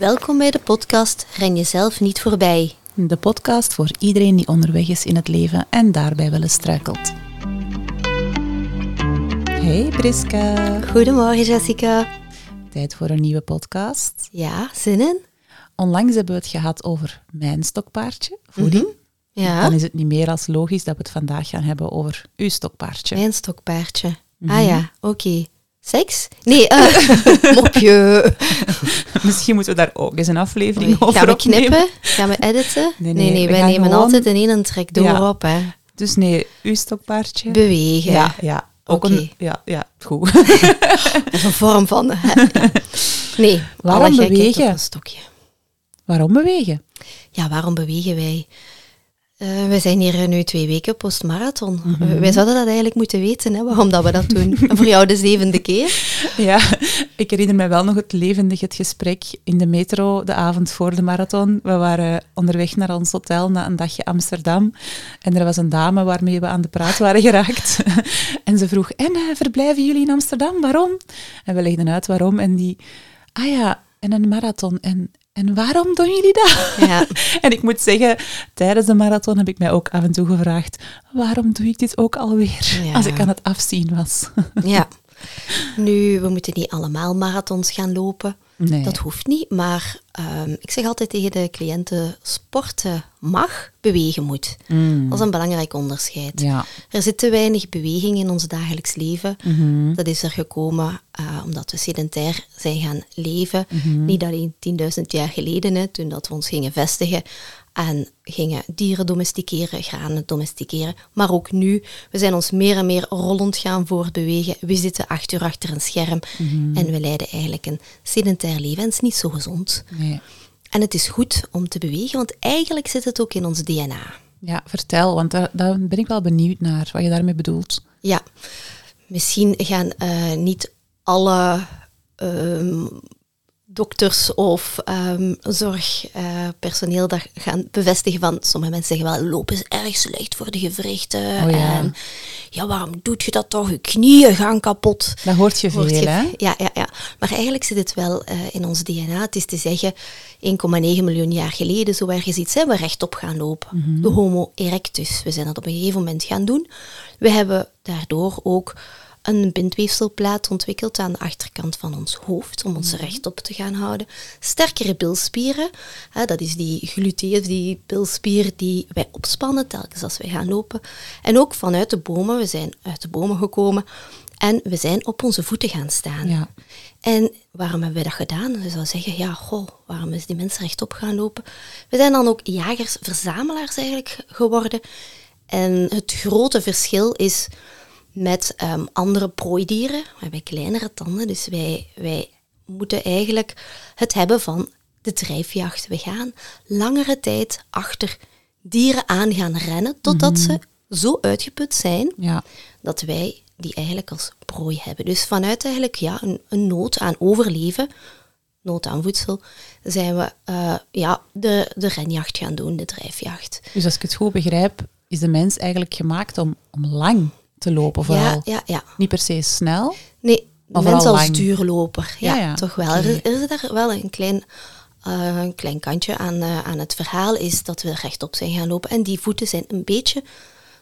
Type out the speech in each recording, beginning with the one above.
Welkom bij de podcast Ren jezelf niet voorbij. De podcast voor iedereen die onderweg is in het leven en daarbij wel eens struikelt. Hey Priska. Goedemorgen Jessica. Tijd voor een nieuwe podcast. Ja, zin in? Onlangs hebben we het gehad over mijn stokpaardje, voeding. Ja, Dan is het niet meer als logisch dat we het vandaag gaan hebben over uw stokpaardje. mijn stokpaardje. Ah ja, oké. Seks? Nee, eh mopje. Misschien moeten we daar ook eens een aflevering Oei, over Gaan we opnemen. knippen? Gaan we editen? Nee, nee, nee, nee, we wij nemen gewoon- altijd in één trek door Ja. op. Hè. Dus nee, uw stokpaardje. Bewegen. ja, ja. Ook Oké. een, ja, ja, goed. Dat is een vorm van... Nee, Waarom bewegen? op een stokje. Waarom bewegen? Ja, waarom bewegen wij? Eh, we zijn hier nu twee weken postmarathon. Eh, wij zouden dat eigenlijk moeten weten, hè, waarom dat we dat doen. En voor jou de zevende keer. Ja, ik herinner mij wel nog het levendig het gesprek in de metro de avond voor de marathon. We waren onderweg naar ons hotel na een dagje Amsterdam. En er was een dame waarmee we aan de praat waren geraakt. En ze vroeg, en eh, verblijven jullie in Amsterdam? Waarom? En we legden uit waarom. En die, ah ja, en een marathon. En, en waarom doen jullie dat? Ja. En ik moet zeggen, tijdens de marathon heb ik mij ook af en toe gevraagd, waarom doe ik dit ook alweer? Ja. Als ik aan het afzien was. ja. Nu, we moeten niet allemaal marathons gaan lopen. Nee. Dat hoeft niet, maar ehm, ik zeg altijd tegen de cliënten, sporten mag, bewegen moet. Dat is een belangrijk onderscheid. Ja. Er zit te weinig beweging in ons dagelijks leven. Mhm. Dat is er gekomen eh, omdat we sedentair zijn gaan leven. Mhm. Niet alleen 10.000 jaar geleden, hè, toen dat we ons gingen vestigen en gingen dieren domesticeren, granen domesticeren. Maar ook nu, we zijn ons meer en meer rollend gaan voortbewegen. We zitten acht uur achter een scherm Mhm. en we leiden eigenlijk een sedentair leven. En het is niet zo gezond. Nee. En het is goed om te bewegen, want eigenlijk zit het ook in ons DNA. Ja, vertel, want daar, daar ben ik wel benieuwd naar, wat je daarmee bedoelt. Ja, misschien gaan eh, niet alle ehm, dokters of ehm, zorgpersoneel dat gaan bevestigen van sommige mensen zeggen wel lopen is erg slecht voor de gewrichten Oh ja. en ja waarom doet je dat toch je knieën gaan kapot Dat hoort je veel, hè? Ja, ja, ja. Maar eigenlijk zit het wel eh, in ons DNA. Het is te zeggen, 1,9 miljoen jaar geleden, zo ergens iets, zijn we rechtop gaan lopen. Mhm. De Homo erectus. We zijn dat op een gegeven moment gaan doen. We hebben daardoor ook een bindweefselplaat ontwikkeld aan de achterkant van ons hoofd, om Mhm. ons rechtop te gaan houden. Sterkere bilspieren, hè, dat is die gluteus, die bilspier die wij opspannen telkens als wij gaan lopen. En ook vanuit de bomen, we zijn uit de bomen gekomen en we zijn op onze voeten gaan staan. Ja. En waarom hebben wij dat gedaan? Je zou zeggen, ja, goh, waarom is die mens rechtop gaan lopen? We zijn dan ook jagers, verzamelaars eigenlijk geworden. En het grote verschil is met ehm, andere prooidieren. We hebben kleinere tanden, dus wij, wij moeten eigenlijk het hebben van de drijfjacht. We gaan langere tijd achter dieren aan gaan rennen, totdat ze zo uitgeput zijn Ja. dat wij die eigenlijk als prooi hebben. Dus vanuit eigenlijk ja, een, een nood aan overleven, nood aan voedsel, zijn we eh, ja, de, de renjacht gaan doen, de drijfjacht. Dus als ik het goed begrijp, is de mens eigenlijk gemaakt om, om lang te lopen vooral. Ja, ja, ja. Niet per se snel. Nee, Maar mens vooral als duurloper. Ja, toch wel. Er, er is daar wel een klein, eh, een klein kantje aan, eh, aan het verhaal, is dat we rechtop zijn gaan lopen. En die voeten zijn een beetje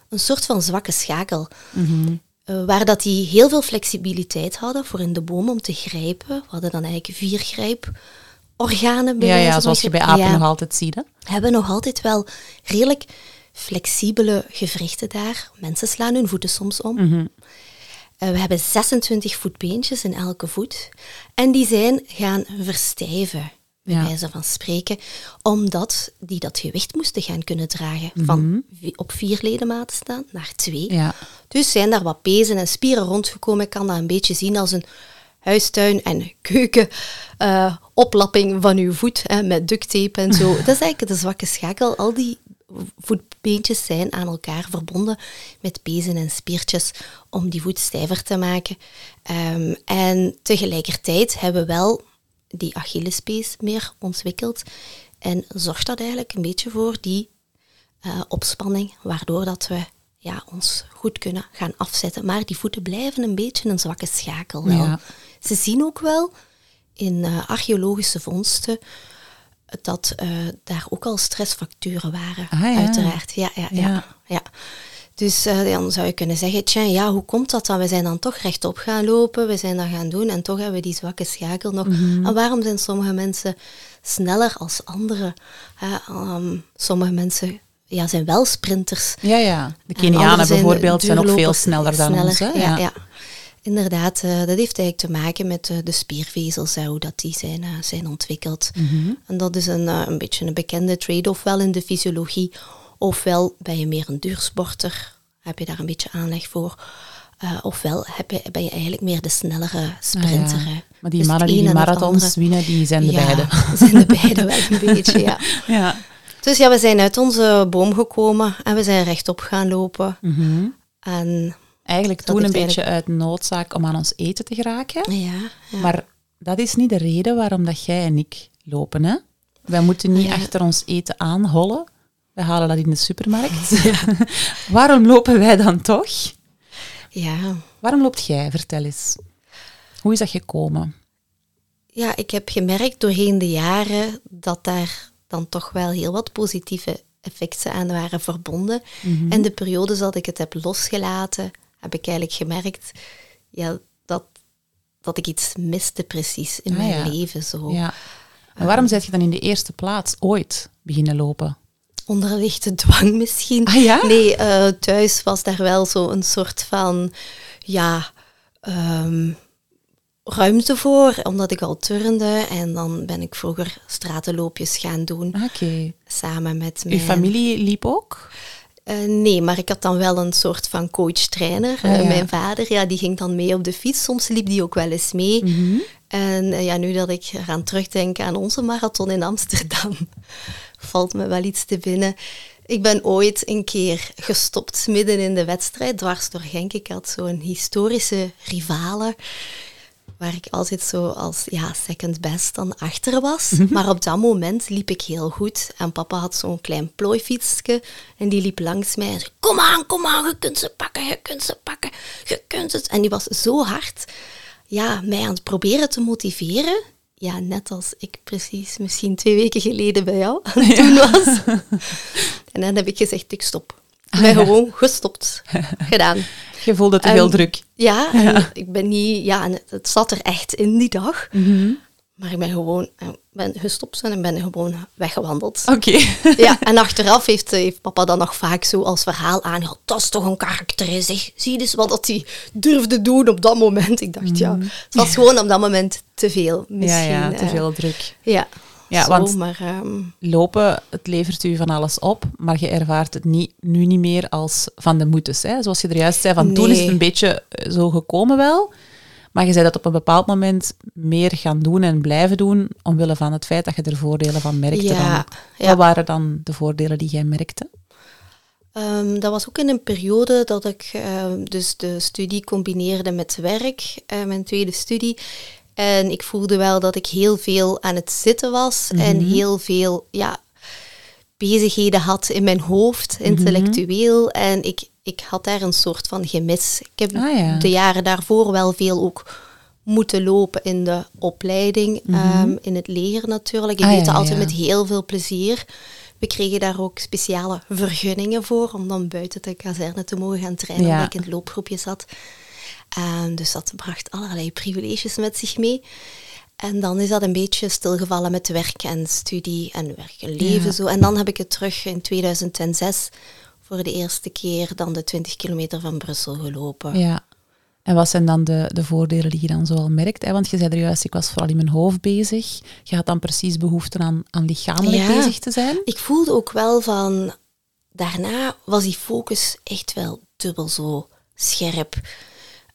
een soort van zwakke schakel. Mhm. Eh, waar dat die heel veel flexibiliteit hadden voor in de boom om te grijpen. We hadden dan eigenlijk vier grijporganen bij Ja, ja, zoals je bij apen Ja. nog altijd ziet. Hè? hebben nog altijd wel redelijk flexibele gewrichten daar. Mensen slaan hun voeten soms om. Mhm. Eh, we hebben 26 voetbeentjes in elke voet. En die zijn gaan verstijven, bij Ja. wijze van spreken, omdat die dat gewicht moesten gaan kunnen dragen. Van vi- op vier ledematen staan naar twee. Mhm. Ja. Dus zijn daar wat pezen en spieren rondgekomen. Ik kan dat een beetje zien als een huistuin- en keuken eh, oplapping van uw voet hè, met duct tape en zo. Dat is eigenlijk de zwakke schakel. Al die voetbeentjes zijn aan elkaar verbonden met pezen en spiertjes om die voet stijver te maken. Ehm, en tegelijkertijd hebben we wel die Achillespees meer ontwikkeld en zorgt dat eigenlijk een beetje voor die eh, opspanning, waardoor dat we ja, ons goed kunnen gaan afzetten. Maar die voeten blijven een beetje een zwakke schakel wel. Ja. Ze zien ook wel in eh, archeologische vondsten dat eh, daar ook al stressfactoren waren, Ah, ja. uiteraard. Ja, ja, ja. Ja. ja. Dus eh, dan zou je kunnen zeggen, tja, ja, hoe komt dat dan? We zijn dan toch rechtop gaan lopen, we zijn dat gaan doen en toch hebben we die zwakke schakel nog. Mhm. En waarom zijn sommige mensen sneller als anderen? Ehm, sommige mensen ja, zijn wel sprinters. Ja, ja. De En Kenianen bijvoorbeeld zijn ook veel sneller dan sneller, ons. Hè? Ja, ja. Inderdaad, eh, dat heeft eigenlijk te maken met eh, de spiervezels, hè, hoe dat die zijn, eh, zijn ontwikkeld. Mhm. En dat is een, een beetje een bekende trade-off wel in de fysiologie. Ofwel ben je meer een duursporter, heb je daar een beetje aanleg voor. Ofwel heb je, ben je eigenlijk meer de snellere sprinter. Ah, ja. Maar die Dus mannen die en marathons winnen, die zijn de ja, beide. zijn de beide wel een beetje, ja. Ja. Dus ja, we zijn uit onze boom gekomen en we zijn rechtop gaan lopen. Mhm. En Eigenlijk Dat toen een beetje uit noodzaak om aan ons eten te geraken. ja, ja. Maar dat is niet de reden waarom dat jij en ik lopen. Hè? Wij moeten niet Ja. achter ons eten aanhollen. We halen dat in de supermarkt. waarom lopen wij dan toch? ja. Waarom loopt jij? Vertel eens. Hoe is dat gekomen? Ja, ik heb gemerkt doorheen de jaren dat daar dan toch wel heel wat positieve effecten aan waren verbonden. Mhm. En de periodes dat ik het heb losgelaten, heb ik eigenlijk gemerkt ja, dat, dat ik iets miste precies in Ah, mijn ja. leven. Zo. Ja. En waarom zet je dan in de eerste plaats ooit beginnen lopen? Onder lichte dwang misschien. Ah, ja? Nee, eh, thuis was daar wel zo een soort van, ja, ehm, ruimte voor, omdat ik al turnde. En dan ben ik vroeger stratenloopjes gaan doen, Ah, Oké. samen met Uw mijn... familie liep ook? Eh, nee, maar ik had dan wel een soort van coach-trainer. Ah, Eh. Mijn vader, ja, die ging dan mee op de fiets. Soms liep die ook wel eens mee. Mhm. En eh, ja, nu dat ik eraan terugdenk aan onze marathon in Amsterdam, valt me wel iets te binnen. Ik ben ooit een keer gestopt midden in de wedstrijd, dwars door Genk. Ik had zo'n historische rivale, waar ik altijd zo als ja, second best dan achter was. Maar op dat moment liep ik heel goed. En papa had zo'n klein plooifietsje en die liep langs mij en zei, kom aan, kom aan, je kunt ze pakken, je kunt ze pakken, je kunt het. En die was zo hard ja, mij aan het proberen te motiveren. Ja, net als ik precies misschien twee weken geleden bij jou aan het doen was. En dan heb ik gezegd, ik stop. Ik ben gewoon gestopt. Gedaan. Je voelde te veel druk. Ja, ik ben niet... Ja, en het, het zat er echt in die dag. Mhm. Maar ik ben gewoon eh, ben gestopt en ben gewoon weggewandeld. Oké. Ja, en achteraf heeft, heeft papa dan nog vaak zo als verhaal aangehaald. Dat is toch een karakter in zich. Zie dus wat dat hij durfde doen op dat moment. Ik dacht, ja, het was gewoon op dat moment te veel. Misschien, ja, ja, te eh, veel druk. ja, Ja, zo, want- maar ehm, Lopen, het levert u van alles op, maar je ervaart het niet, nu niet meer als van de moetes. Hè? Zoals je er juist zei, van toen is het een beetje eh, zo gekomen wel. Maar je zei dat op een bepaald moment meer gaan doen en blijven doen, omwille van het feit dat je er voordelen van merkte. Ja, dan. ja. Wat waren dan de voordelen die jij merkte? Ehm, dat was ook in een periode dat ik ehm, dus de studie combineerde met werk, eh, mijn tweede studie. En ik voelde wel dat ik heel veel aan het zitten was en Mhm. heel veel ja, bezigheden had in mijn hoofd, Mhm. intellectueel. En ik, ik had daar een soort van gemis. Ik heb Ah, ja. de jaren daarvoor wel veel ook moeten lopen in de opleiding, ehm, in het leger natuurlijk. Ik Mhm. Ah, deed ja, altijd ja. met heel veel plezier. We kregen daar ook speciale vergunningen voor om dan buiten de kazerne te mogen gaan trainen, omdat ik in het loopgroepje zat. Ehm, dus dat bracht allerlei privileges met zich mee. En dan is dat een beetje stilgevallen met werk en studie en werk en leven. Ja. Zo. En dan heb ik het terug in 2006 voor de eerste keer dan de 20 kilometer van Brussel gelopen. Ja. En wat zijn dan de, de voordelen die je dan zoal merkt? Hè? Want je zei er juist, ik was vooral in mijn hoofd bezig. Je had dan precies behoefte aan, aan lichamelijk Ja. bezig te zijn. Ik voelde ook wel van, daarna was die focus echt wel dubbel zo scherp.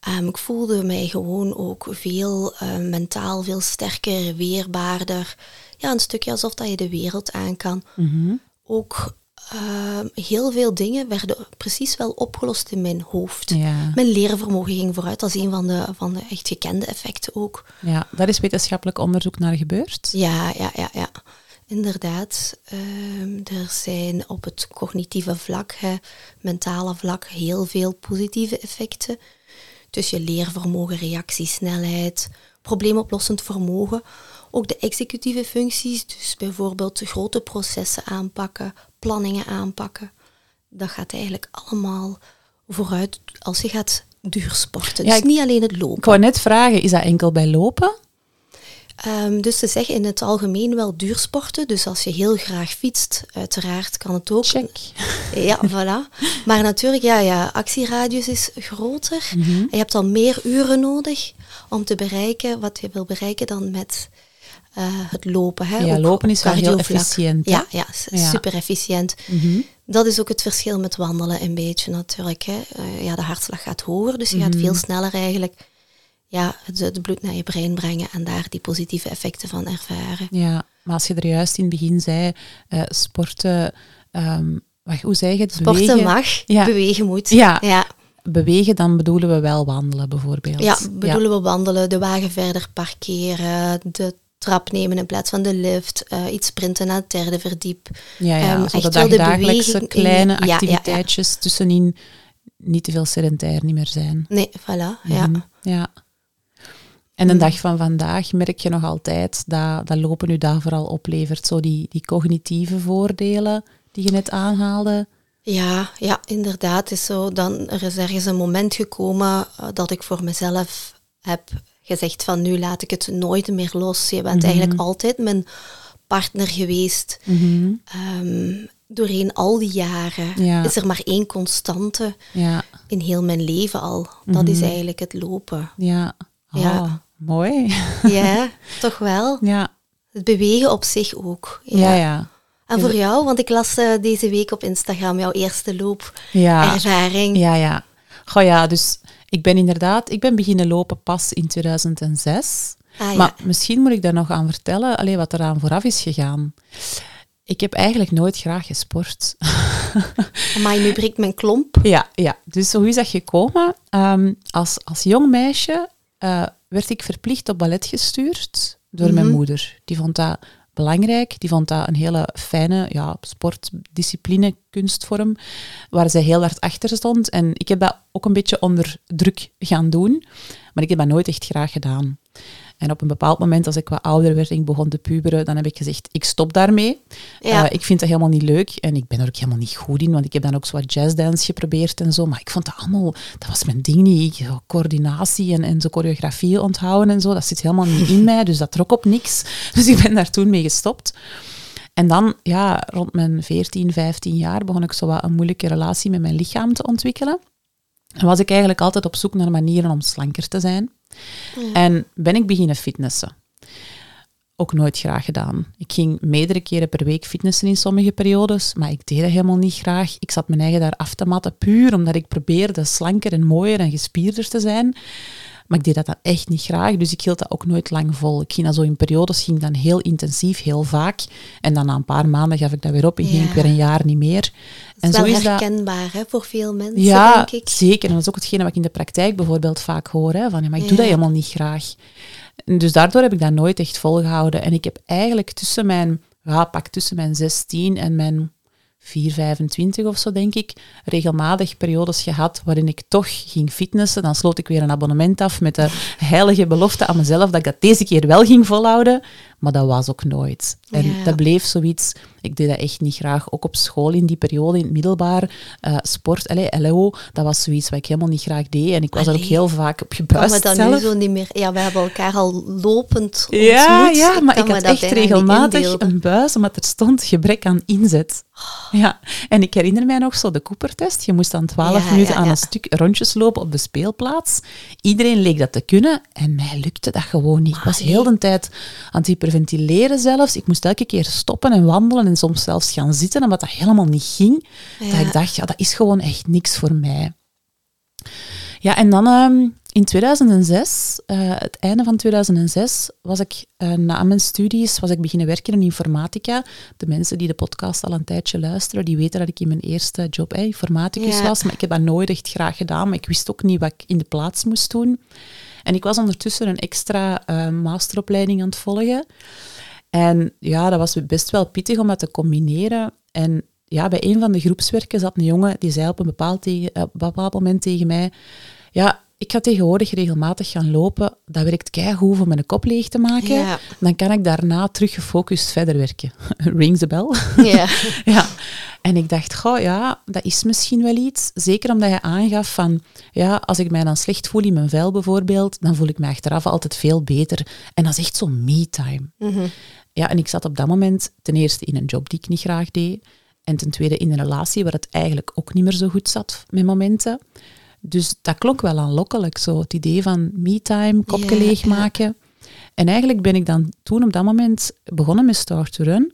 Ehm, ik voelde mij gewoon ook veel eh, mentaal, veel sterker, weerbaarder. Ja, een stukje alsof dat je de wereld aan kan. Mhm. Ook ehm, heel veel dingen werden precies wel opgelost in mijn hoofd. Ja. Mijn leervermogen ging vooruit. Dat is een van de, van de echt gekende effecten ook. ja, daar is wetenschappelijk onderzoek naar gebeurd. Ja, ja, ja, ja. Inderdaad. Ehm, er zijn op het cognitieve vlak, hè, mentale vlak, heel veel positieve effecten. Dus je leervermogen, reactiesnelheid, probleemoplossend vermogen. Ook de executieve functies, dus bijvoorbeeld grote processen aanpakken, planningen aanpakken. Dat gaat eigenlijk allemaal vooruit als je gaat duursporten. Ja, dus niet alleen het lopen. Ik wou net vragen, is dat enkel bij lopen? Ehm, dus ze zeggen in het algemeen wel duursporten. Dus als je heel graag fietst, uiteraard kan het ook. Check. Ja, voilà. Maar natuurlijk, ja, ja, actieradius is groter. Mhm. Je hebt al meer uren nodig om te bereiken wat je wil bereiken dan met eh, het lopen. Hè. Ja, Ook lopen is wel heel efficiënt, hè? Ja, ja, super efficiënt. Mhm. Dat is ook het verschil met wandelen een beetje natuurlijk. Hè. Eh, ja, de hartslag gaat hoger, dus je Mhm. gaat veel sneller eigenlijk ja, het, het bloed naar je brein brengen en daar die positieve effecten van ervaren. Ja, maar als je er juist in het begin zei, eh, sporten, ehm, wacht, hoe zeg je het? Sporten Bewegen. mag, Ja. bewegen moet. Ja. ja. Bewegen, dan bedoelen we wel wandelen bijvoorbeeld. Ja, bedoelen we wandelen, de wagen verder parkeren, de trap nemen in plaats van de lift, eh, iets sprinten naar het derde verdiep. Ja, ja, zo de echt wel de dagdagelijkse beweging in- kleine activiteitjes tussenin niet te veel sedentair niet meer zijn. Nee, voilà, ja. Mhm, ja. En de Mm. dag van vandaag merk je nog altijd dat, dat lopen u daar vooral oplevert. Zo die, die cognitieve voordelen die je net aanhaalde. Ja, ja, inderdaad. Is zo. Dan, er is ergens een moment gekomen eh, dat ik voor mezelf heb gezegd van nu laat ik het nooit meer los. Je bent Mhm. eigenlijk altijd mijn partner geweest. Ehm, doorheen al die jaren Ja. is er maar één constante Ja, in heel mijn leven al. Dat is Mhm. eigenlijk het lopen. ja. Oh, Ja. Mooi. Ja, toch wel. Ja, Het bewegen op zich ook. Ja. ja, ja. En voor jou, want ik las eh, deze week op Instagram jouw eerste Ja, loopervaring. ja, ja. Goh ja, dus ik ben inderdaad, ik ben beginnen lopen pas in 2006. Ah, ja. Maar misschien moet ik daar nog aan vertellen, alleen wat eraan vooraf is gegaan. Ik heb eigenlijk nooit graag gesport. Maar nu breekt mijn klomp. Ja, ja. dus hoe is dat gekomen? Ehm, als, als jong meisje eh, werd ik verplicht op ballet gestuurd door mijn Mhm. moeder. Die vond dat belangrijk. Die vond dat een hele fijne ja, sportdiscipline, kunstvorm, waar zij heel hard achter stond. En ik heb dat ook een beetje onder druk gaan doen, maar ik heb dat nooit echt graag gedaan. En op een bepaald moment, als ik wat ouder werd en ik begon te puberen, dan heb ik gezegd, ik stop daarmee. Ja. Eh, ik vind dat helemaal niet leuk en ik ben er ook helemaal niet goed in, want ik heb dan ook zo wat jazzdance geprobeerd en zo, maar ik vond dat allemaal, dat was mijn ding niet. Ik, coördinatie en, en zo choreografie onthouden en zo, dat zit helemaal niet in mij, dus dat trok op niks. Dus ik ben daar toen mee gestopt. En dan, ja, rond mijn 14, 15 jaar begon ik zo wat een moeilijke relatie met mijn lichaam te ontwikkelen. En was ik eigenlijk altijd op zoek naar manieren om slanker te zijn. En ben ik beginnen fitnessen. Ook nooit graag gedaan. Ik ging meerdere keren per week fitnessen in sommige periodes, maar ik deed dat helemaal niet graag. Ik zat mijn eigen daar af te matten, puur omdat ik probeerde slanker en mooier en gespierder te zijn. Maar ik deed dat dan echt niet graag, dus ik hield dat ook nooit lang vol. Ik ging dan zo in periodes, ging dan heel intensief, heel vaak. En dan na een paar maanden gaf ik dat weer op en ging ik weer een jaar niet meer. Dat En is zo wel dat... herkenbaar hè, voor veel mensen, Ja, denk ik. zeker. En dat is ook hetgene wat ik in de praktijk bijvoorbeeld vaak hoor. Hè, van, ja, maar ik doe dat helemaal niet graag. En Dus daardoor heb ik dat nooit echt volgehouden. En ik heb eigenlijk tussen mijn, ja, pak tussen mijn 16 en mijn 4, 25 of zo, denk ik, regelmatig periodes gehad waarin ik toch ging fitnessen. Dan sloot ik weer een abonnement af met de heilige belofte aan mezelf dat ik dat deze keer wel ging volhouden. Maar dat was ook nooit. En Ja. dat bleef zoiets. Ik deed dat echt niet graag. Ook op school in die periode, in het middelbaar, eh, sport, allez, LO, dat was zoiets wat ik helemaal niet graag deed. En ik was er ook heel vaak op gebuist dat zelf. nu zo niet meer... Ja, we hebben elkaar al lopend Ja, ontmoet. ja, maar kan ik had echt regelmatig een buis, omdat er stond gebrek aan inzet. Ja, en ik herinner mij nog zo de Cooper-test. Je moest dan twaalf Ja, minuten ja, aan ja. een stuk rondjes lopen op de speelplaats. Iedereen leek dat te kunnen en mij lukte dat gewoon niet. Ik was heel de tijd aan het hyperventileren zelfs. Ik moest elke keer stoppen en wandelen en soms zelfs gaan zitten, omdat dat helemaal niet ging. Dat ik dacht, ja, dat is gewoon echt niks voor mij. Ja, en dan ehm, in 2006, eh, het einde van 2006, was ik eh, na mijn studies was ik beginnen werken in informatica. De mensen die de podcast al een tijdje luisteren, die weten dat ik in mijn eerste job eh, informaticus Ja. was, maar ik heb dat nooit echt graag gedaan, maar ik wist ook niet wat ik in de plaats moest doen. En ik was ondertussen een extra eh, masteropleiding aan het volgen. En ja, dat was best wel pittig om dat te combineren. En ja, bij een van de groepswerken zat een jongen die zei op een bepaald, tegen, op een bepaald moment tegen mij: Ja, ik ga tegenwoordig regelmatig gaan lopen. Dat werkt keigoed om mijn kop leeg te maken. Ja. Dan kan ik daarna terug gefocust verder werken. Rings the bell. Ja. ja. En ik dacht, goh, ja, dat is misschien wel iets. Zeker omdat je aangaf van, ja, als ik mij dan slecht voel in mijn vel bijvoorbeeld, dan voel ik me achteraf altijd veel beter. En dat is echt zo'n me-time. Mhm. Ja, en ik zat op dat moment ten eerste in een job die ik niet graag deed. En ten tweede in een relatie waar het eigenlijk ook niet meer zo goed zat met momenten. Dus dat klonk wel aanlokkelijk, zo het idee van me-time, kopje Ja, leegmaken. En eigenlijk ben ik dan toen op dat moment begonnen met Start to Run.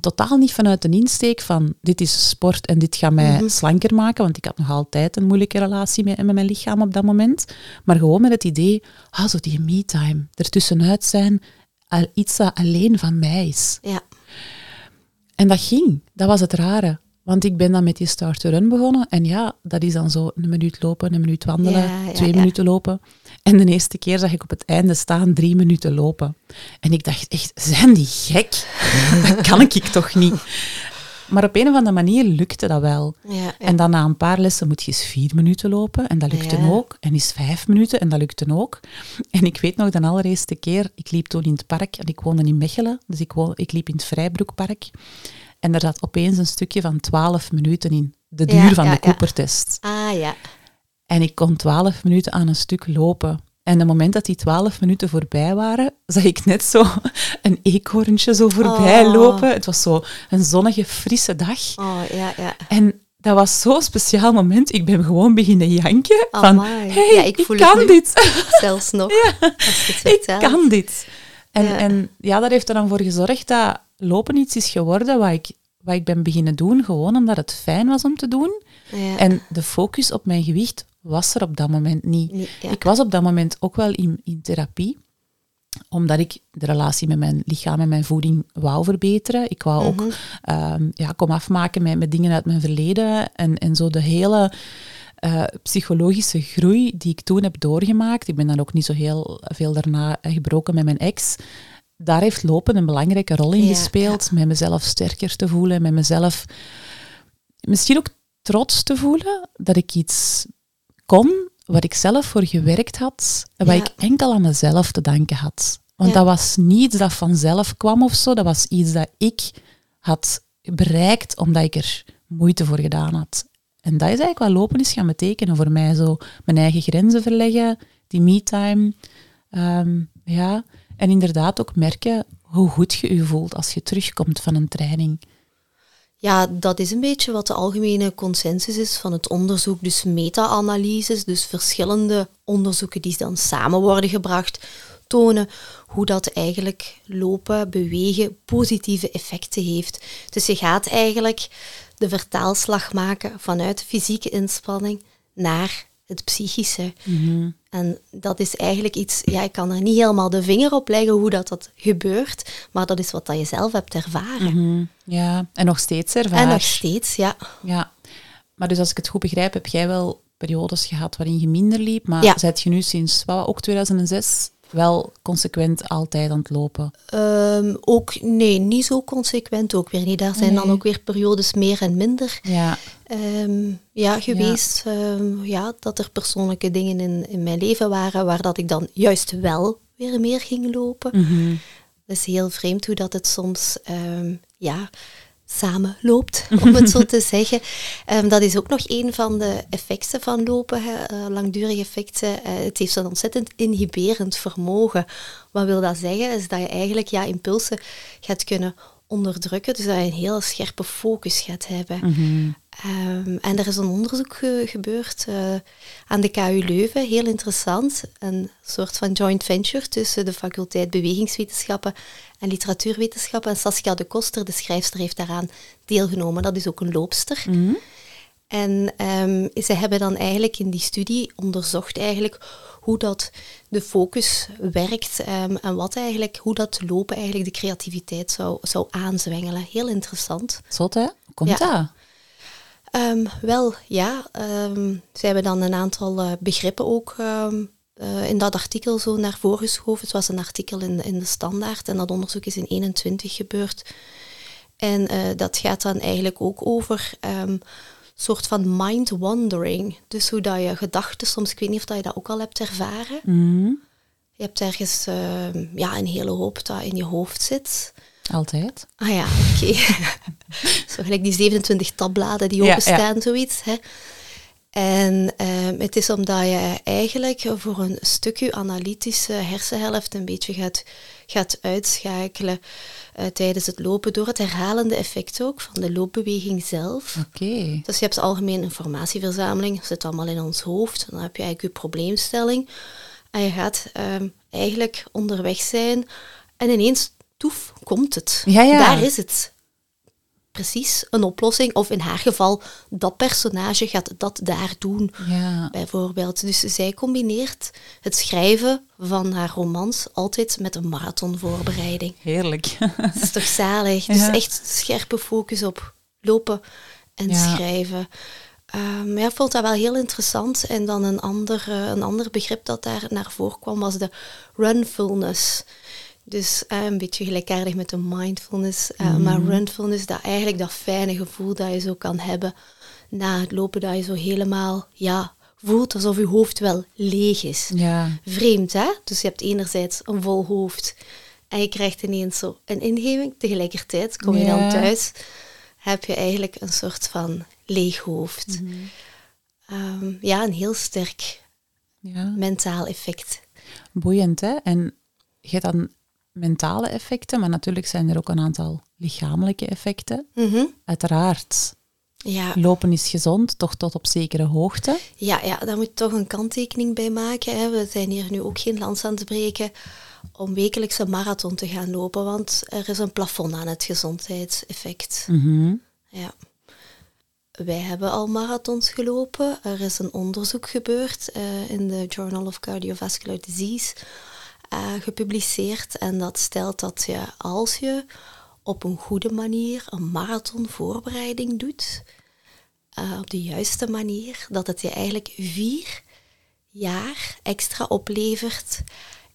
Totaal niet vanuit een insteek van dit is sport en dit gaat mij Mhm. slanker maken, want ik had nog altijd een moeilijke relatie met, met mijn lichaam op dat moment. Maar gewoon met het idee, ah, zo die me-time, ertussenuit zijn, al iets dat alleen van mij is. Ja. En dat ging. Dat was het rare. Want ik ben dan met die start to run begonnen. En ja, dat is dan zo een minuut lopen, een minuut wandelen, Ja, ja, twee minuten lopen. En de eerste keer zag ik op het einde staan drie minuten lopen. En ik dacht echt, zijn die gek? dat kan ik toch niet? Maar op een of andere manier lukte dat wel. Ja, ja. En dan na een paar lessen moet je eens vier minuten lopen. En dat lukte Ja. ook. En eens vijf minuten. En dat lukte ook. En ik weet nog de allereerste keer, ik liep toen in het park. En ik woonde in Mechelen. Dus ik, woon, ik liep in het Vrijbroekpark. En er zat opeens een stukje van twaalf minuten in. De duur van de. Cooper-test. Ah ja. En ik kon twaalf minuten aan een stuk lopen. En het moment dat die twaalf minuten voorbij waren, zag ik net zo een eekhoorntje zo voorbij Oh. lopen. Het was zo een zonnige, frisse dag. Oh ja, ja. En dat was zo'n speciaal moment. Ik ben gewoon beginnen janken. Van, Amai. hey, Ja, ik ik, voel het kan dit. Zelfs nog. Als ik kan dit. En ja. en ja, dat heeft er dan voor gezorgd dat lopen iets is geworden wat ik, wat ik ben beginnen doen, gewoon omdat het fijn was om te doen. Ja. En de focus op mijn gewicht was er op dat moment niet. Nee, ja. Ik was op dat moment ook wel in, in therapie, omdat ik de relatie met mijn lichaam en mijn voeding wou verbeteren. Ik wou Mhm. ook ehm, ja, kom afmaken met, met dingen uit mijn verleden en, en zo de hele eh, psychologische groei die ik toen heb doorgemaakt. Ik ben dan ook niet zo heel veel daarna eh, gebroken met mijn ex. Daar heeft lopen een belangrijke rol in Ja, gespeeld. Met mezelf sterker te voelen, met mezelf misschien ook trots te voelen dat ik iets kon waar ik zelf voor gewerkt had en waar Ja. ik enkel aan mezelf te danken had. Want Ja. dat was niet iets dat vanzelf kwam of zo, dat was iets dat ik had bereikt omdat ik er moeite voor gedaan had. En dat is eigenlijk wat lopen is gaan betekenen voor mij. Zo mijn eigen grenzen verleggen, die me-time. ehm, ja. En inderdaad ook merken hoe goed je je voelt als je terugkomt van een training. Ja, dat is een beetje wat de algemene consensus is van het onderzoek. Dus meta-analyses, dus verschillende onderzoeken die dan samen worden gebracht, tonen hoe dat eigenlijk lopen, bewegen, positieve effecten heeft. Dus je gaat eigenlijk de vertaalslag maken vanuit fysieke inspanning naar het psychische. En dat is eigenlijk iets, ja, ik kan er niet helemaal de vinger op leggen hoe dat, dat gebeurt, maar dat is wat dat je zelf hebt ervaren. Ja, en nog steeds ervaar. En nog steeds, ja. Ja, maar dus als ik het goed begrijp, heb jij wel periodes gehad waarin je minder liep, maar Ja. je nu sinds wat, ook 2006 wel consequent altijd aan het lopen? Ehm, ook, nee, niet zo consequent ook weer niet. Daar zijn dan ook weer periodes meer en minder Ja, ehm, ja, geweest. Ehm, ja, dat er persoonlijke dingen in, in mijn leven waren waar dat ik dan juist wel weer meer ging lopen. Mhm. Dat is heel vreemd hoe dat het soms ehm, ja, samenloopt, om het zo te zeggen. Ehm, dat is ook nog een van de effecten van lopen, eh, langdurige effecten. Eh, het heeft een ontzettend inhiberend vermogen. Wat wil dat zeggen? Is dat je eigenlijk ja, impulsen gaat kunnen onderdrukken, dus dat je een heel scherpe focus gaat hebben. Ehm, en er is een onderzoek ge- gebeurd eh, aan de KU Leuven, heel interessant. Een soort van joint venture tussen de faculteit Bewegingswetenschappen en Literatuurwetenschappen. En Saskia de Koster, de schrijfster, heeft daaraan deelgenomen. Dat is ook een loopster. En ehm, ze hebben dan eigenlijk in die studie onderzocht eigenlijk hoe dat de focus werkt ehm, en wat eigenlijk, hoe dat lopen eigenlijk de creativiteit zou, zou aanzwengelen. Heel interessant. zot hè? Komt Ja. dat? Ehm, wel, ja. ehm ze hebben dan een aantal eh, begrippen ook ehm, eh, in dat artikel zo naar voren geschoven. Het was een artikel in, in de Standaard en dat onderzoek is in 21 gebeurd. En eh, dat gaat dan eigenlijk ook over ehm, soort van mind wandering. Dus hoe dat je gedachten, soms, ik weet niet of dat je dat ook al hebt ervaren. Mhm. Je hebt ergens ja, een hele hoop dat in je hoofd zit. Altijd. Ah ja, oké. Zo gelijk die 27 tabbladen die Ja, openstaan, zoiets. Hè. En ehm, het is omdat je eigenlijk voor een stukje analytische hersenhelft een beetje gaat, gaat uitschakelen eh, tijdens het lopen, door het herhalende effect ook van de loopbeweging zelf. Oké. Dus je hebt algemene informatieverzameling, dat zit allemaal in ons hoofd. Dan heb je eigenlijk je probleemstelling. En je gaat ehm, eigenlijk onderweg zijn en ineens, toef, komt het. Ja, ja. Daar is het. Precies, een oplossing. Of in haar geval, dat personage gaat dat daar doen, Ja. bijvoorbeeld. Dus zij combineert het schrijven van haar romans altijd met een marathonvoorbereiding. Heerlijk. Dat is toch zalig? Dus echt scherpe focus op lopen en schrijven. Ehm, ja, ik vond dat wel heel interessant. En dan een ander, eh, een ander begrip dat daar naar voren kwam was de runfulness. Dus eh, een beetje gelijkaardig met de mindfulness. eh, Maar runfulness, dat eigenlijk dat fijne gevoel dat je zo kan hebben na het lopen, dat je zo helemaal ja, voelt alsof je hoofd wel leeg is Ja. vreemd, hè? Dus je hebt enerzijds een vol hoofd en je krijgt ineens zo een ingeving. Tegelijkertijd kom je dan thuis, heb je eigenlijk een soort van leeg hoofd. Ehm, ja, een heel sterk ja. mentaal effect. Boeiend, hè? En je hebt dan mentale effecten, maar natuurlijk zijn er ook een aantal lichamelijke effecten. Mhm. Uiteraard, Ja, lopen is gezond, toch tot op zekere hoogte. ja, ja, daar moet je toch een kanttekening bij maken. Hè. We zijn hier nu ook geen lans aan het breken om wekelijks een marathon te gaan lopen, want er is een plafond aan het gezondheidseffect. Mhm. Ja. Wij hebben al marathons gelopen. Er is een onderzoek gebeurd eh, in de Journal of Cardiovascular Disease eh, gepubliceerd. En dat stelt dat je als je op een goede manier een marathonvoorbereiding doet, eh, op de juiste manier, dat het je eigenlijk vier jaar extra oplevert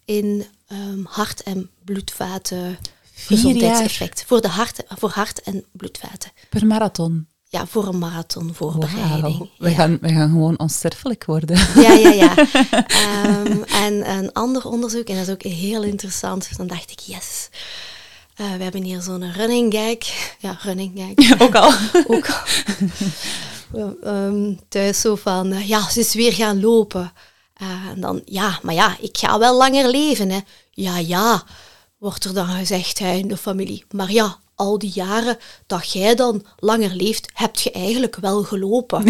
in ehm, hart- en bloedvaten Vier gezondheidseffect. Voor, de hart, voor hart- en bloedvaten. Per marathon. Ja, voor een marathonvoorbereiding. Wauw. We, Ja. gaan, we gaan gewoon onsterfelijk worden. Ja, ja, ja. Ehm, en een ander onderzoek, en dat is ook heel interessant, dan dacht ik, yes. Eh, we hebben hier zo'n running gag. Ja, running gag. ook al. ook al. We, ehm, thuis zo van, eh, ja, ze is weer gaan lopen. Eh, en dan, ja, maar ja, ik ga wel langer leven, hè. Ja, ja, wordt er dan gezegd hè, in de familie. Maar ja, al die jaren dat jij dan langer leeft, heb je eigenlijk wel gelopen.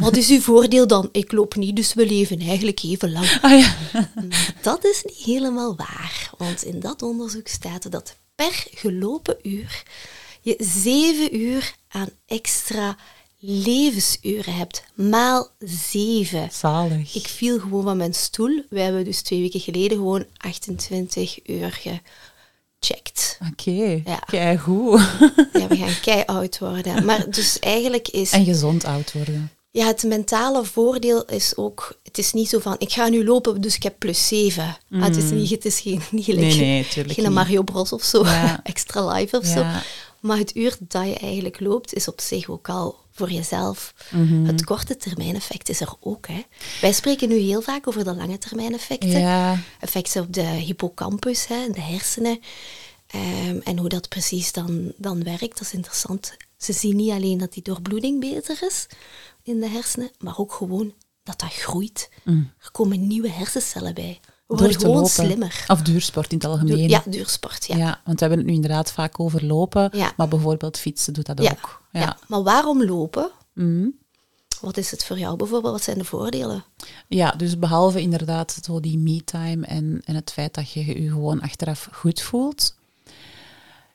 Wat is uw voordeel dan? Ik loop niet, dus we leven eigenlijk even lang. Ah ja. Dat is niet helemaal waar, want in dat onderzoek staat dat per gelopen uur je zeven uur aan extra levensuren hebt, maal zeven. Zalig. Ik viel gewoon van mijn stoel. We hebben dus twee weken geleden gewoon 28 uur gecheckt. Oké, Ja. kei goed. Ja, we gaan kei oud worden. Maar dus eigenlijk is En gezond oud worden. Ja, het mentale voordeel is ook, het is niet zo van, ik ga nu lopen, dus ik heb plus 7. Ah, het, is niet, het is geen, niet Mm. Nee, nee, tuurlijk geen niet. Mario Bros of zo, Ja. extra live of zo. Ja. Maar het uur dat je eigenlijk loopt, is op zich ook al voor jezelf. Mhm. Het korte termijn effect is er ook. Hè. Wij spreken nu heel vaak over de lange termijn effecten. Ja, Effecten op de hippocampus, hè, de hersenen. Ehm, en hoe dat precies dan, dan werkt, dat is interessant. Ze zien niet alleen dat die doorbloeding beter is in de hersenen, maar ook gewoon dat dat groeit. Er komen nieuwe hersencellen bij. We Mm. worden gewoon lopen. slimmer. Of duursport in het algemeen. Ja, duursport, ja. Ja, want we hebben het nu inderdaad vaak over lopen, Ja. maar bijvoorbeeld fietsen doet dat Ja, ook. ja. Maar waarom lopen? Mhm. Wat is het voor jou bijvoorbeeld? Wat zijn de voordelen? Ja, dus behalve inderdaad zo die me-time en, en het feit dat je je gewoon achteraf goed voelt.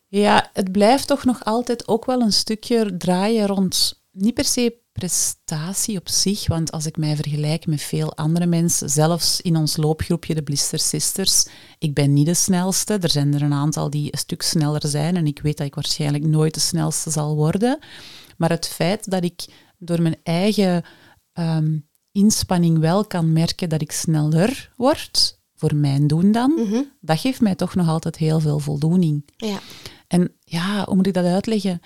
Ja, het blijft toch nog altijd ook wel een stukje draaien rond, niet per se prestatie op zich, want als ik mij vergelijk met veel andere mensen, zelfs in ons loopgroepje, de Blister Sisters, ik ben niet de snelste. Er zijn er een aantal die een stuk sneller zijn en ik weet dat ik waarschijnlijk nooit de snelste zal worden. Maar het feit dat ik door mijn eigen ehm, inspanning wel kan merken dat ik sneller word, voor mijn doen dan, dat geeft mij toch nog altijd heel veel voldoening. Ja, En ja, hoe moet ik dat uitleggen?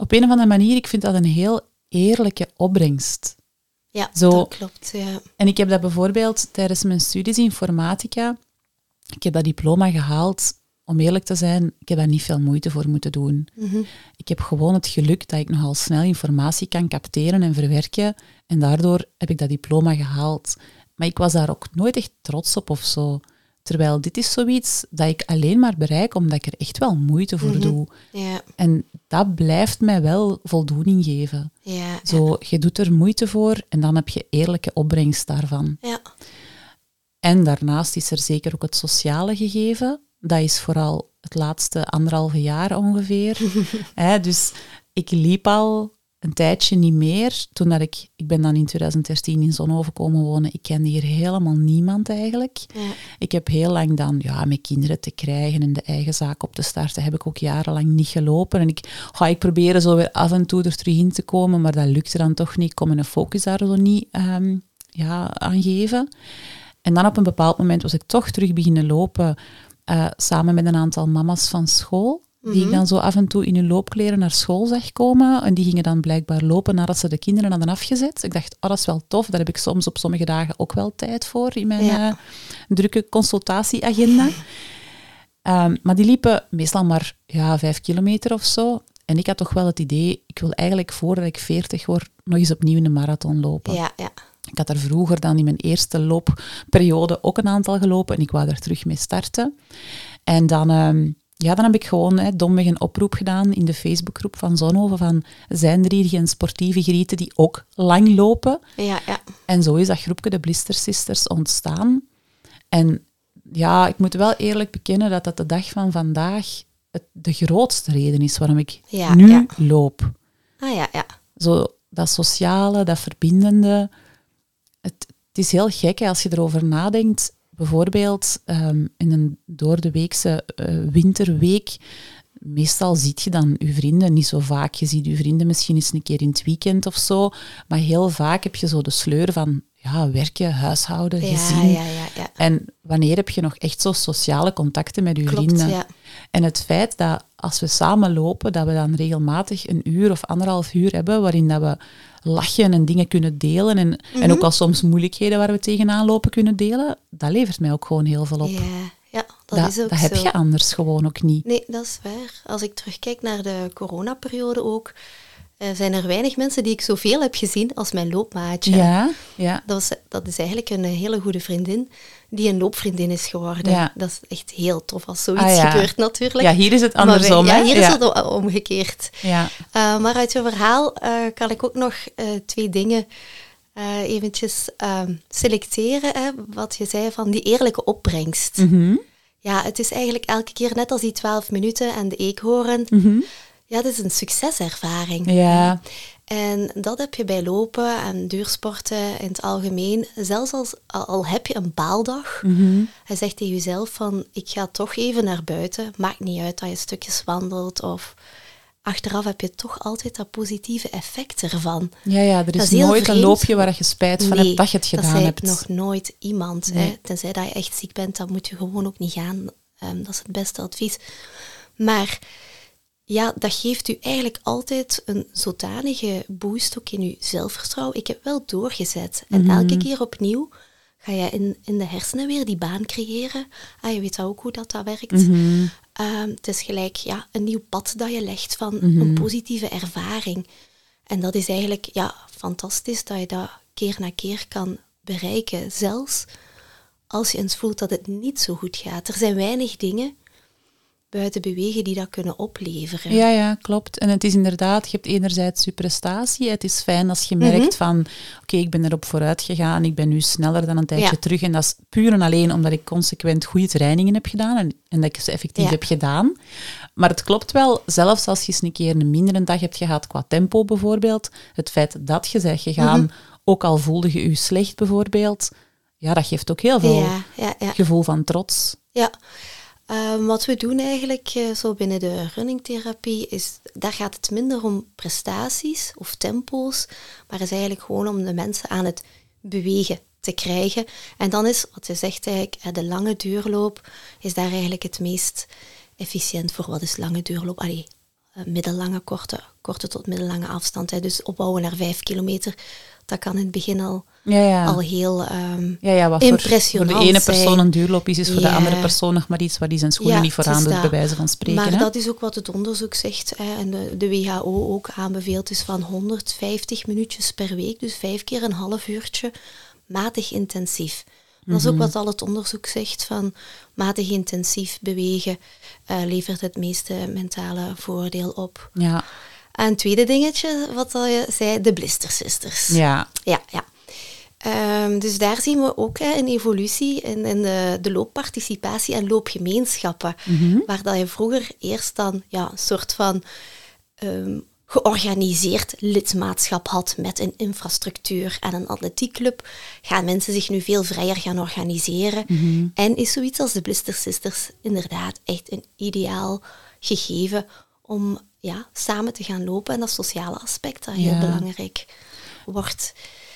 Op een of andere manier, ik vind dat een heel eerlijke opbrengst. Ja, Zo. dat klopt. Ja. En ik heb dat bijvoorbeeld tijdens mijn studies informatica, ik heb dat diploma gehaald, om eerlijk te zijn, ik heb daar niet veel moeite voor moeten doen. Mhm. Ik heb gewoon het geluk dat ik nogal snel informatie kan capteren en verwerken. En daardoor heb ik dat diploma gehaald. Maar ik was daar ook nooit echt trots op of zo. Terwijl dit is zoiets dat ik alleen maar bereik omdat ik er echt wel moeite voor doe. ja, En dat blijft mij wel voldoening geven. ja, Zo, je doet er moeite voor en dan heb je eerlijke opbrengst daarvan. ja. En daarnaast is er zeker ook het sociale gegeven. Dat is vooral het laatste anderhalve jaar ongeveer. Dus ik liep al een tijdje niet meer. Toen dat ik, ik ben dan in 2013 in Zonhoven komen wonen. Ik kende hier helemaal niemand eigenlijk. ja. Ik heb heel lang dan, ja, met kinderen te krijgen en de eigen zaak op te starten, heb ik ook jarenlang niet gelopen. En ik, ga ik probeerde zo weer af en toe er terug in te komen, maar dat lukte dan toch niet. Ik kon mijn focus daar zo niet ehm, ja, aan geven. En dan op een bepaald moment was ik toch terug beginnen lopen, eh, samen met een aantal mama's van school. Die ik dan zo af en toe in hun loopkleren naar school zag komen. En die gingen dan blijkbaar lopen nadat ze de kinderen hadden afgezet. Ik dacht, oh, dat is wel tof. Daar heb ik soms op sommige dagen ook wel tijd voor in mijn Ja. eh, drukke consultatieagenda. Ehm, maar die liepen meestal maar ja, vijf kilometer of zo. En ik had toch wel het idee, ik wil eigenlijk voordat ik veertig word, nog eens opnieuw een marathon lopen. ja, ja. Ik had er vroeger dan in mijn eerste loopperiode ook een aantal gelopen en ik wou er terug mee starten. En dan, ehm, ja, dan heb ik gewoon hè, domweg een oproep gedaan in de Facebookgroep van Zonhoven van zijn er hier geen sportieve grieten die ook lang lopen? ja, ja. En zo is dat groepje de Blister Sisters ontstaan. En ja, ik moet wel eerlijk bekennen dat dat de dag van vandaag het, de grootste reden is waarom ik Ja, nu ja. loop. Ah ja, ja. Zo dat sociale, dat verbindende. Het, het is heel gek hè, als je erover nadenkt. Bijvoorbeeld ehm, in een door de weekse eh, winterweek. Meestal ziet je dan je vrienden niet zo vaak. Je ziet je vrienden misschien eens een keer in het weekend of zo. Maar heel vaak heb je zo de sleur van ja, werken, huishouden, Ja, gezin. ja, ja, ja. En wanneer heb je nog echt zo sociale contacten met je Klopt, vrienden? ja. En het feit dat als we samen lopen, dat we dan regelmatig een uur of anderhalf uur hebben waarin dat we lachen en dingen kunnen delen en, Mhm. en ook al soms moeilijkheden waar we tegenaan lopen kunnen delen, dat levert mij ook gewoon heel veel op. Ja, ja, dat, dat is ook dat heb zo. je anders gewoon ook niet. Nee, dat is waar. Als ik terugkijk naar de coronaperiode ook, eh, zijn er weinig mensen die ik zoveel heb gezien als mijn loopmaatje. Ja, ja. Dat, was, dat is eigenlijk een hele goede vriendin die een loopvriendin is geworden. Ja. Dat is echt heel tof als zoiets Ah, ja. gebeurt natuurlijk. Ja, hier is het wij- andersom. ja, hier is het omgekeerd. Ja. Uh, maar uit je verhaal uh, kan ik ook nog uh, twee dingen eventjes ehm, selecteren. Hè, wat je zei van die eerlijke opbrengst. Mhm. Ja, het is eigenlijk elke keer net als die 12 minuten en de eekhoorn. Mhm. Ja, dat is een succeservaring. Ja. En dat heb je bij lopen en duursporten in het algemeen. Zelfs als, al, heb je een baaldag, Mhm. hij zegt tegen jezelf van, ik ga toch even naar buiten. Maakt niet uit dat je stukjes wandelt of... Achteraf heb je toch altijd dat positieve effect ervan. Ja, ja, er Dat is, nooit een loopje waar je spijt van Nee, hebt dat je het dat gedaan zei hebt. nog nooit iemand. Nee. Hè? Tenzij dat je echt ziek bent, dan moet je gewoon ook niet gaan. Ehm, dat is het beste advies. Maar ja, dat geeft u eigenlijk altijd een zodanige boost ook in uw zelfvertrouwen. Ik heb wel doorgezet. En Mhm. elke keer opnieuw ga je in, in de hersenen weer die baan creëren. Ah, je weet ook hoe dat, dat werkt. Mhm. Ehm, het is gelijk ja, een nieuw pad dat je legt van Mhm. een positieve ervaring. En dat is eigenlijk ja, fantastisch dat je dat keer na keer kan bereiken. Zelfs als je eens voelt dat het niet zo goed gaat. Er zijn weinig dingen buiten bewegen die dat kunnen opleveren. Ja, ja, klopt. En het is inderdaad, je hebt enerzijds je prestatie. Het is fijn als je merkt Mhm. van, oké, ik ben erop vooruit gegaan, ik ben nu sneller dan een tijdje Ja. terug. En dat is puur en alleen omdat ik consequent goede trainingen heb gedaan en, en dat ik ze effectief Ja. heb gedaan. Maar het klopt wel, zelfs als je eens een keer een mindere dag hebt gehad qua tempo bijvoorbeeld, het feit dat je bent gegaan, Mhm. ook al voelde je je slecht bijvoorbeeld, ja, dat geeft ook heel veel ja. gevoel van trots. Ja, Ehm, wat we doen eigenlijk eh, zo binnen de runningtherapie is, daar gaat het minder om prestaties of tempo's, maar is eigenlijk gewoon om de mensen aan het bewegen te krijgen. En dan is, wat je zegt eigenlijk, eh, de lange duurloop is daar eigenlijk het meest efficiënt voor. Wat is lange duurloop? Allee, eh, middellange, korte, korte tot middellange afstand. Hè. Dus opbouwen naar vijf kilometer, dat kan in het begin al, Ja, ja. al heel ehm, ja, ja wat voor, voor impressionant de ene persoon een duurloop is, is voor de andere persoon nog maar iets waar die zijn schoenen niet voor aan doet, bij wijze van spreken. Maar hè? dat is ook wat het onderzoek zegt hè, en de, de WHO ook aanbeveelt, is van 150 minuutjes per week, dus vijf keer een half uurtje, matig intensief. Dat is ook Mhm. wat al het onderzoek zegt, van matig intensief bewegen eh, levert het meeste mentale voordeel op. Ja, En een tweede dingetje, wat al je zei, de Blister Sisters. ja. Ja, ja. Ehm, dus daar zien we ook hè, een evolutie in, in de, de loopparticipatie en loopgemeenschappen. Waar dat je vroeger eerst dan ja, een soort van ehm, georganiseerd lidmaatschap had met een infrastructuur en een atletiekclub, gaan mensen zich nu veel vrijer gaan organiseren. En is zoiets als de Blister Sisters inderdaad echt een ideaal gegeven om ja, samen te gaan lopen en dat sociale aspect dat heel Ja. belangrijk wordt.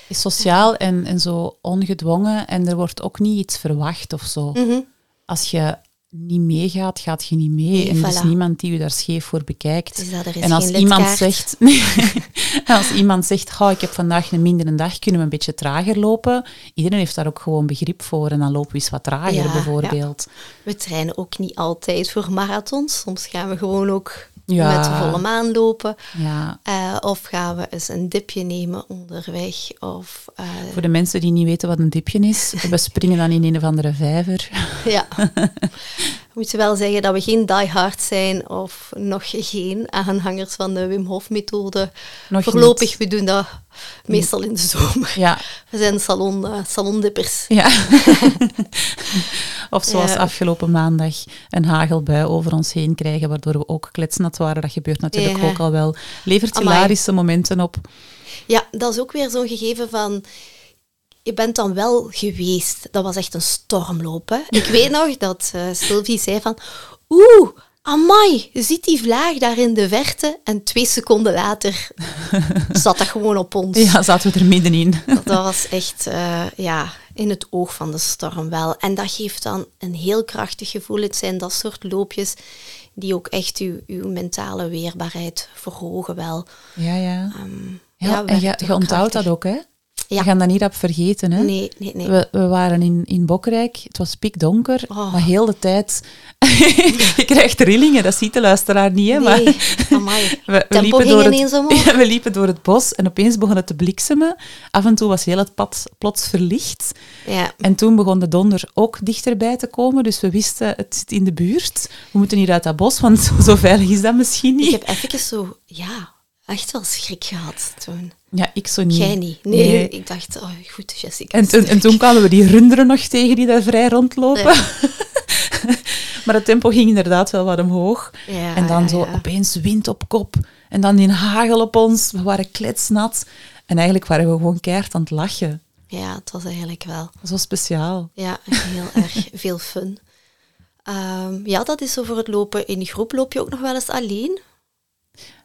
Is sociaal en, en zo ongedwongen en er wordt ook niet iets verwacht of zo. Mhm. Als je niet meegaat, gaat je niet mee. Nee, en er is voilà. niemand die je daar scheef voor bekijkt. Dus dat er is en als iemand zegt, als iemand zegt, "Goh, ik heb vandaag een mindere dag, kunnen we een beetje trager lopen? Iedereen heeft daar ook gewoon begrip voor en dan lopen we eens wat trager Ja, bijvoorbeeld. We trainen ook niet altijd voor marathons. Soms gaan we gewoon ook Ja. met de volle maan lopen. Ja. Eh, of gaan we eens een dipje nemen onderweg. Of, eh, Voor de mensen die niet weten wat een dipje is, we springen dan in een of andere vijver. ja. We moeten wel zeggen dat we geen diehard zijn of nog geen aanhangers van de Wim Hof methode. Nog Voorlopig, niet. we doen dat meestal in de zomer. Ja, We zijn salon, eh, salondippers. ja. of zoals Ja. afgelopen maandag een hagelbui over ons heen krijgen, waardoor we ook kletsnat waren. Dat gebeurt natuurlijk Ja. ook al wel. Levert hilarische momenten op. Ja, dat is ook weer zo'n gegeven van... Je bent dan wel geweest. Dat was echt een stormloop. Hè? Ik weet nog dat eh, Sylvie zei van... Oeh, amai, je ziet die vlaag daar in de verte. En twee seconden later zat dat gewoon op ons. Ja, zaten we er middenin. Dat was echt eh, ja, in het oog van de storm wel. En dat geeft dan een heel krachtig gevoel. Het zijn dat soort loopjes die ook echt uw, uw mentale weerbaarheid verhogen wel. Ja, ja. Ehm, Ja, en je, je onthoudt dat ook, hè? Ja. We gaan dat niet op vergeten, hè? Nee, nee, nee. We, we waren in, in Bokrijk, het was pikdonker, Oh. maar heel de tijd... je krijgt rillingen, dat ziet de luisteraar niet, hè? Maar Nee, amai. we, we, Tempo liepen ging door het. Ja, we liepen door het bos en opeens begon het te bliksemen. Af en toe was heel het pad plots verlicht. Ja, En toen begon de donder ook dichterbij te komen, dus we wisten, het zit in de buurt. We moeten hier uit dat bos, want zo veilig is dat misschien ik niet. heb even zo, ja, echt wel schrik gehad toen. Ja, ik zo niet. Jij niet. Nee, ik dacht, oh goed, Jessica. En, toen- en toen kwamen we die runderen nog tegen die daar vrij rondlopen. Ja. maar het tempo ging inderdaad wel wat omhoog. Ja, en dan zo ja. opeens wind op kop. En dan die hagel op ons. We waren kletsnat. En eigenlijk waren we gewoon keihard aan het lachen. Ja, het was eigenlijk wel. Wel speciaal. Ja, heel erg veel fun. Ehm, ja, dat is zo voor het lopen. In groep loop je ook nog wel eens alleen.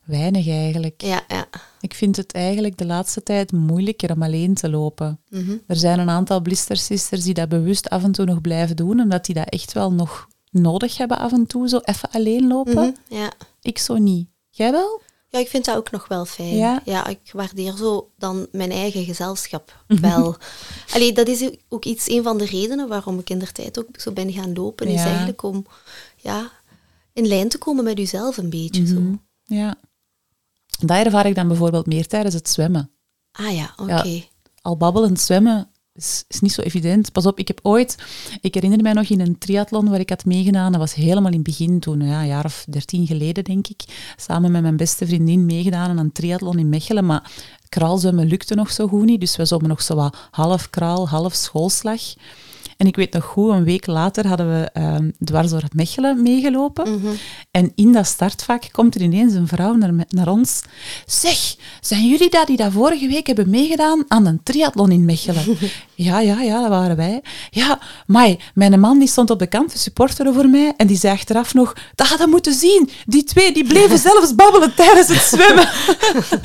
Weinig eigenlijk. Ja, ja. Ik vind het eigenlijk de laatste tijd moeilijker om alleen te lopen. Mhm. Er zijn een aantal blistersisters die dat bewust af en toe nog blijven doen, omdat die dat echt wel nog nodig hebben af en toe, zo even alleen lopen. Mhm, ja. Ik zo niet. Jij wel? ja, ik vind dat ook nog wel fijn. Ja? ik waardeer zo dan mijn eigen gezelschap Mhm. wel. Allee, dat is ook iets, een van de redenen waarom ik in der tijd ook zo ben gaan lopen, is Ja. eigenlijk om ja, in lijn te komen met uzelf een beetje. zo. Ja. Dat ervaar ik dan bijvoorbeeld meer tijdens het zwemmen. Ah ja, oké. Ja. Al babbelend zwemmen is, is niet zo evident. Pas op, ik heb ooit, ik herinner mij nog in een triathlon waar ik had meegedaan, dat was helemaal in het begin, toen ja, een jaar of dertien geleden denk ik, samen met mijn beste vriendin meegedaan aan een triathlon in Mechelen, maar kraalzwemmen lukte nog zo goed niet, dus we zwommen nog zo wat half kraal, half schoolslag. En ik weet nog goed, een week later hadden we ehm, dwars door het Mechelen meegelopen. Mhm. En in dat startvak komt er ineens een vrouw naar, naar ons. Zeg, zijn jullie dat die dat vorige week hebben meegedaan aan een triathlon in Mechelen? ja, ja, ja, dat waren wij. Ja, maar mijn man die stond op de kant te supporteren voor mij en die zei achteraf nog, dat hadden we moeten zien. Die twee die bleven zelfs babbelen tijdens het zwemmen.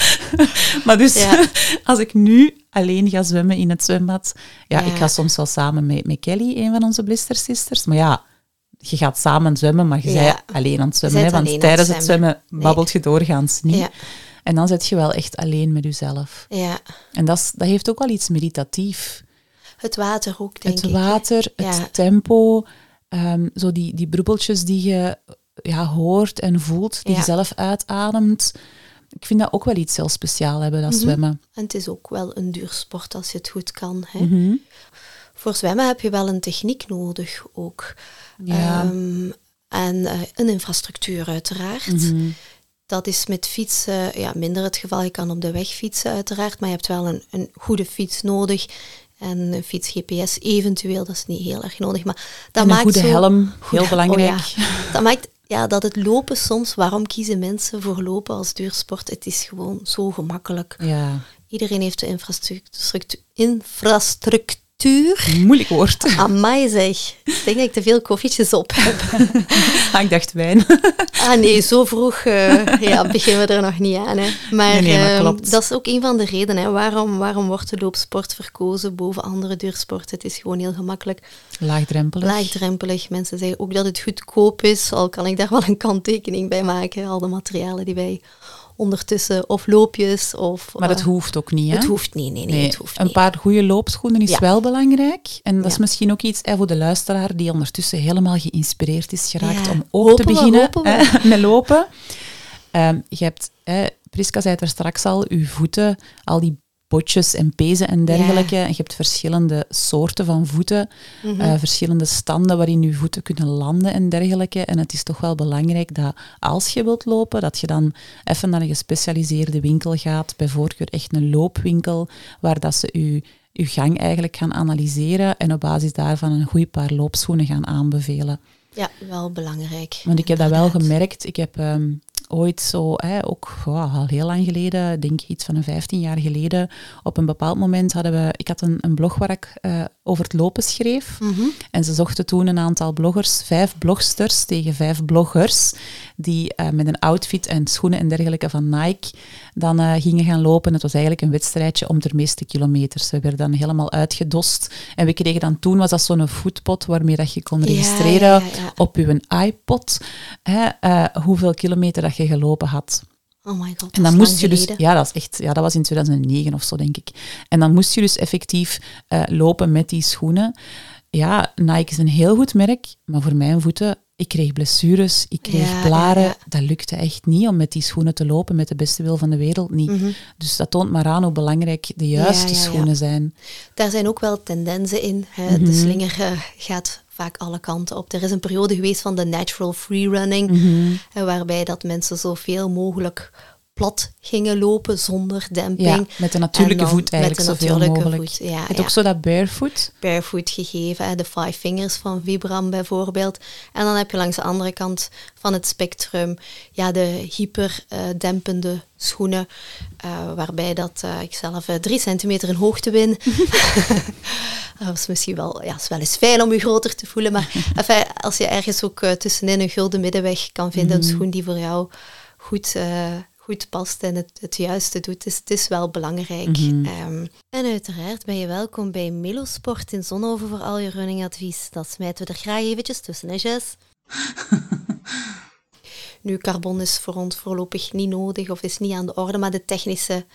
maar dus, Ja. als ik nu alleen ga zwemmen in het zwembad, ja, Ja. ik ga soms wel samen met, met Kelly, een van onze blister sisters, maar ja, je gaat samen zwemmen, maar je Ja. bent alleen aan het zwemmen. Hè, want het tijdens het zwemmen. babbelt je doorgaans niet. Ja. En dan zit je wel echt alleen met jezelf. ja. En dat, is- dat heeft ook wel iets meditatief. Het water ook, denk het ik. water, het tempo, ehm, zo die, die brubbeltjes die je ja, hoort en voelt, die je zelf uitademt. Ik vind dat ook wel iets heel speciaals hebben, Mhm. dat zwemmen. En het is ook wel een duur sport als je het goed kan. Hè? Mhm. Voor zwemmen heb je wel een techniek nodig ook. Ja. Ehm, en eh, een infrastructuur uiteraard. Mhm. Dat is met fietsen ja, minder het geval. Je kan op de weg fietsen uiteraard, maar je hebt wel een, een goede fiets nodig. En een fiets GPS eventueel, dat is niet heel erg nodig. Maar dat En een maakt goede zo- helm, heel belangrijk. oh ja. Dat maakt ja, dat het lopen soms, waarom kiezen mensen voor lopen als duursport? Het is gewoon zo gemakkelijk. ja. Iedereen heeft de infrastructuur. infrastructuur. Moeilijk woord. Amai zeg. Ik denk dat ik te veel koffietjes op heb. Ah, ik dacht wijn. Ah nee, zo vroeg eh, ja, beginnen we er nog niet aan. Hè. Maar, Nee, nee, maar ehm, klopt. dat is ook een van de redenen. Hè. Waarom, waarom wordt de loopsport verkozen boven andere duursporten? Het is gewoon heel gemakkelijk. Laagdrempelig. Laagdrempelig. Mensen zeggen ook dat het goedkoop is. Al kan ik daar wel een kanttekening bij maken. Al de materialen die wij ondertussen, of loopjes, of... Maar het eh, hoeft ook niet, hè? Het hoeft niet, nee, nee, Nee, het hoeft een niet. paar goede loopschoenen is Ja. wel belangrijk. En dat is misschien ook iets hè, voor de luisteraar die ondertussen helemaal geïnspireerd is geraakt Ja. om ook Hopen te beginnen hopen we. hè, met lopen. Ehm, je hebt, hè, Priska zei het er straks al, je voeten, al die botjes en pezen en dergelijke. En je hebt verschillende soorten van voeten, Mhm. eh, verschillende standen waarin je voeten kunnen landen en dergelijke. En het is toch wel belangrijk dat als je wilt lopen, dat je dan even naar een gespecialiseerde winkel gaat, bij voorkeur echt een loopwinkel, waar dat ze je, je gang eigenlijk gaan analyseren en op basis daarvan een goed paar loopschoenen gaan aanbevelen. Ja, wel belangrijk. Want ik heb dat wel gemerkt. Ik heb ehm, ooit zo, hè, ook wow, al heel lang geleden, ik denk iets van een 15 jaar geleden, op een bepaald moment hadden we, ik had een, een blog waar ik eh, over het lopen schreef. Mhm. En ze zochten toen een aantal bloggers, vijf blogsters tegen vijf bloggers, die eh, met een outfit en schoenen en dergelijke van Nike dan eh, gingen gaan lopen. Het was eigenlijk een wedstrijdje om de meeste kilometers. We werden dan helemaal uitgedost. En we kregen dan toen, was dat zo'n foodpot waarmee dat je kon registreren ja, ja, ja. op je iPod hè, eh, hoeveel kilometer dat je gelopen had. Oh my god, En dan moest je dus, ja, dat is echt, ja, dat was in 2009 of zo, denk ik. En dan moest je dus effectief eh, lopen met die schoenen. Ja, Nike is een heel goed merk, maar voor mijn voeten, ik kreeg blessures, ik kreeg Ja, blaren. ja, ja. Dat lukte echt niet om met die schoenen te lopen, met de beste wil van de wereld niet. Mhm. Dus dat toont maar aan hoe belangrijk de juiste schoenen zijn. Daar zijn ook wel tendensen in. Hè. Mhm. De slinger eh, gaat vaak alle kanten op. Er is een periode geweest van de natural freerunning, Mhm. eh, waarbij dat mensen zoveel mogelijk plat gingen lopen zonder demping. Ja, met de natuurlijke voet eigenlijk met de zoveel mogelijk. voet, ja, Het ja. ook zo dat barefoot. barefoot gegeven, de Five Fingers van Vibram bijvoorbeeld. En dan heb je langs de andere kant van het spectrum ja, de hyperdempende schoenen, eh, waarbij dat, eh, ik zelf eh, drie centimeter in hoogte win. dat is misschien wel, ja, is wel eens fijn om je groter te voelen, maar enfin, als je ergens ook eh, tussenin een gulden middenweg kan vinden, een schoen die voor jou goed... eh, goed past en het, het juiste doet. Dus het is wel belangrijk. Ehm, en uiteraard ben je welkom bij Melosport in Zonhoven voor al je runningadvies. Dat smijten we er graag eventjes tussen, hè Jess? nu, carbon is voor ons voorlopig niet nodig of is niet aan de orde, maar de technische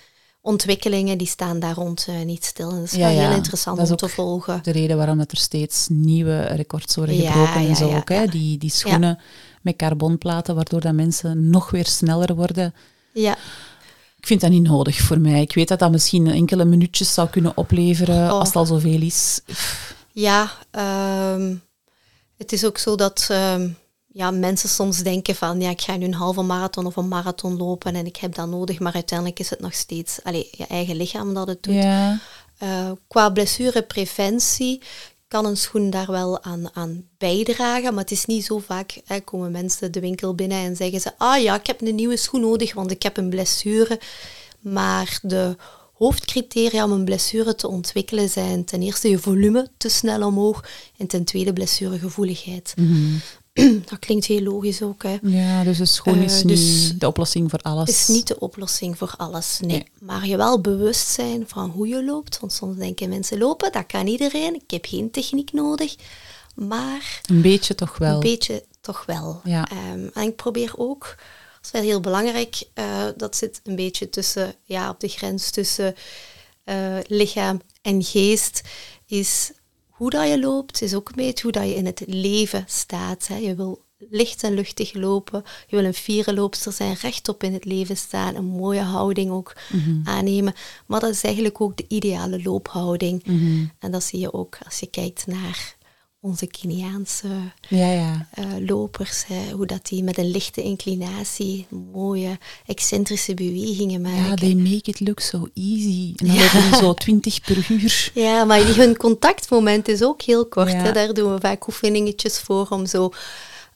ontwikkelingen die staan daar rond eh, niet stil. En dat is Ja, wel ja. heel interessant om te volgen. De reden waarom dat er steeds nieuwe records worden Ja, gebroken en zo ook. Hè? Die, die schoenen met carbonplaten, waardoor dat mensen nog weer sneller worden. Ja, Ik vind dat niet nodig voor mij. Ik weet dat dat misschien enkele minuutjes zou kunnen opleveren Oh. als het al zoveel is. Ja, ehm, het is ook zo dat ehm, ja, mensen soms denken van ja, ik ga nu een halve marathon of een marathon lopen en ik heb dat nodig, maar uiteindelijk is het nog steeds allee, je eigen lichaam dat het doet. Ja, Eh, qua blessurepreventie kan een schoen daar wel aan, aan bijdragen, maar het is niet zo vaak hè, komen mensen de winkel binnen en zeggen ze ah ja, ik heb een nieuwe schoen nodig, want ik heb een blessure. Maar de hoofdcriteria om een blessure te ontwikkelen zijn ten eerste je volume te snel omhoog en ten tweede blessuregevoeligheid. Dat klinkt heel logisch ook. Hè. ja dus de schoen is Eh, niet dus- de oplossing voor alles. is niet de oplossing voor alles, nee. Nee. Maar je wel bewust zijn van hoe je loopt. Want soms denken mensen lopen, dat kan iedereen. Ik heb geen techniek nodig. maar Een beetje toch wel. een beetje toch wel. Ja. Ehm, en ik probeer ook, dat is wel heel belangrijk, eh, dat zit een beetje tussen, ja, op de grens tussen eh, lichaam en geest, is hoe dat je loopt, is ook een beetje hoe dat je in het leven staat. Hè. Je wil licht en luchtig lopen, je wil een fiere loopster zijn, rechtop in het leven staan, een mooie houding ook Mhm. aannemen. Maar dat is eigenlijk ook de ideale loophouding. Mhm. En dat zie je ook als je kijkt naar onze Keniaanse Ja, ja. eh, lopers, hè, hoe dat die met een lichte inclinatie mooie excentrische bewegingen maken. Ja, they make it look so easy. En dan lopen die zo 20 per uur. Ja, maar hun contactmoment is ook heel kort. Hè. Daar doen we vaak oefeningetjes voor om zo,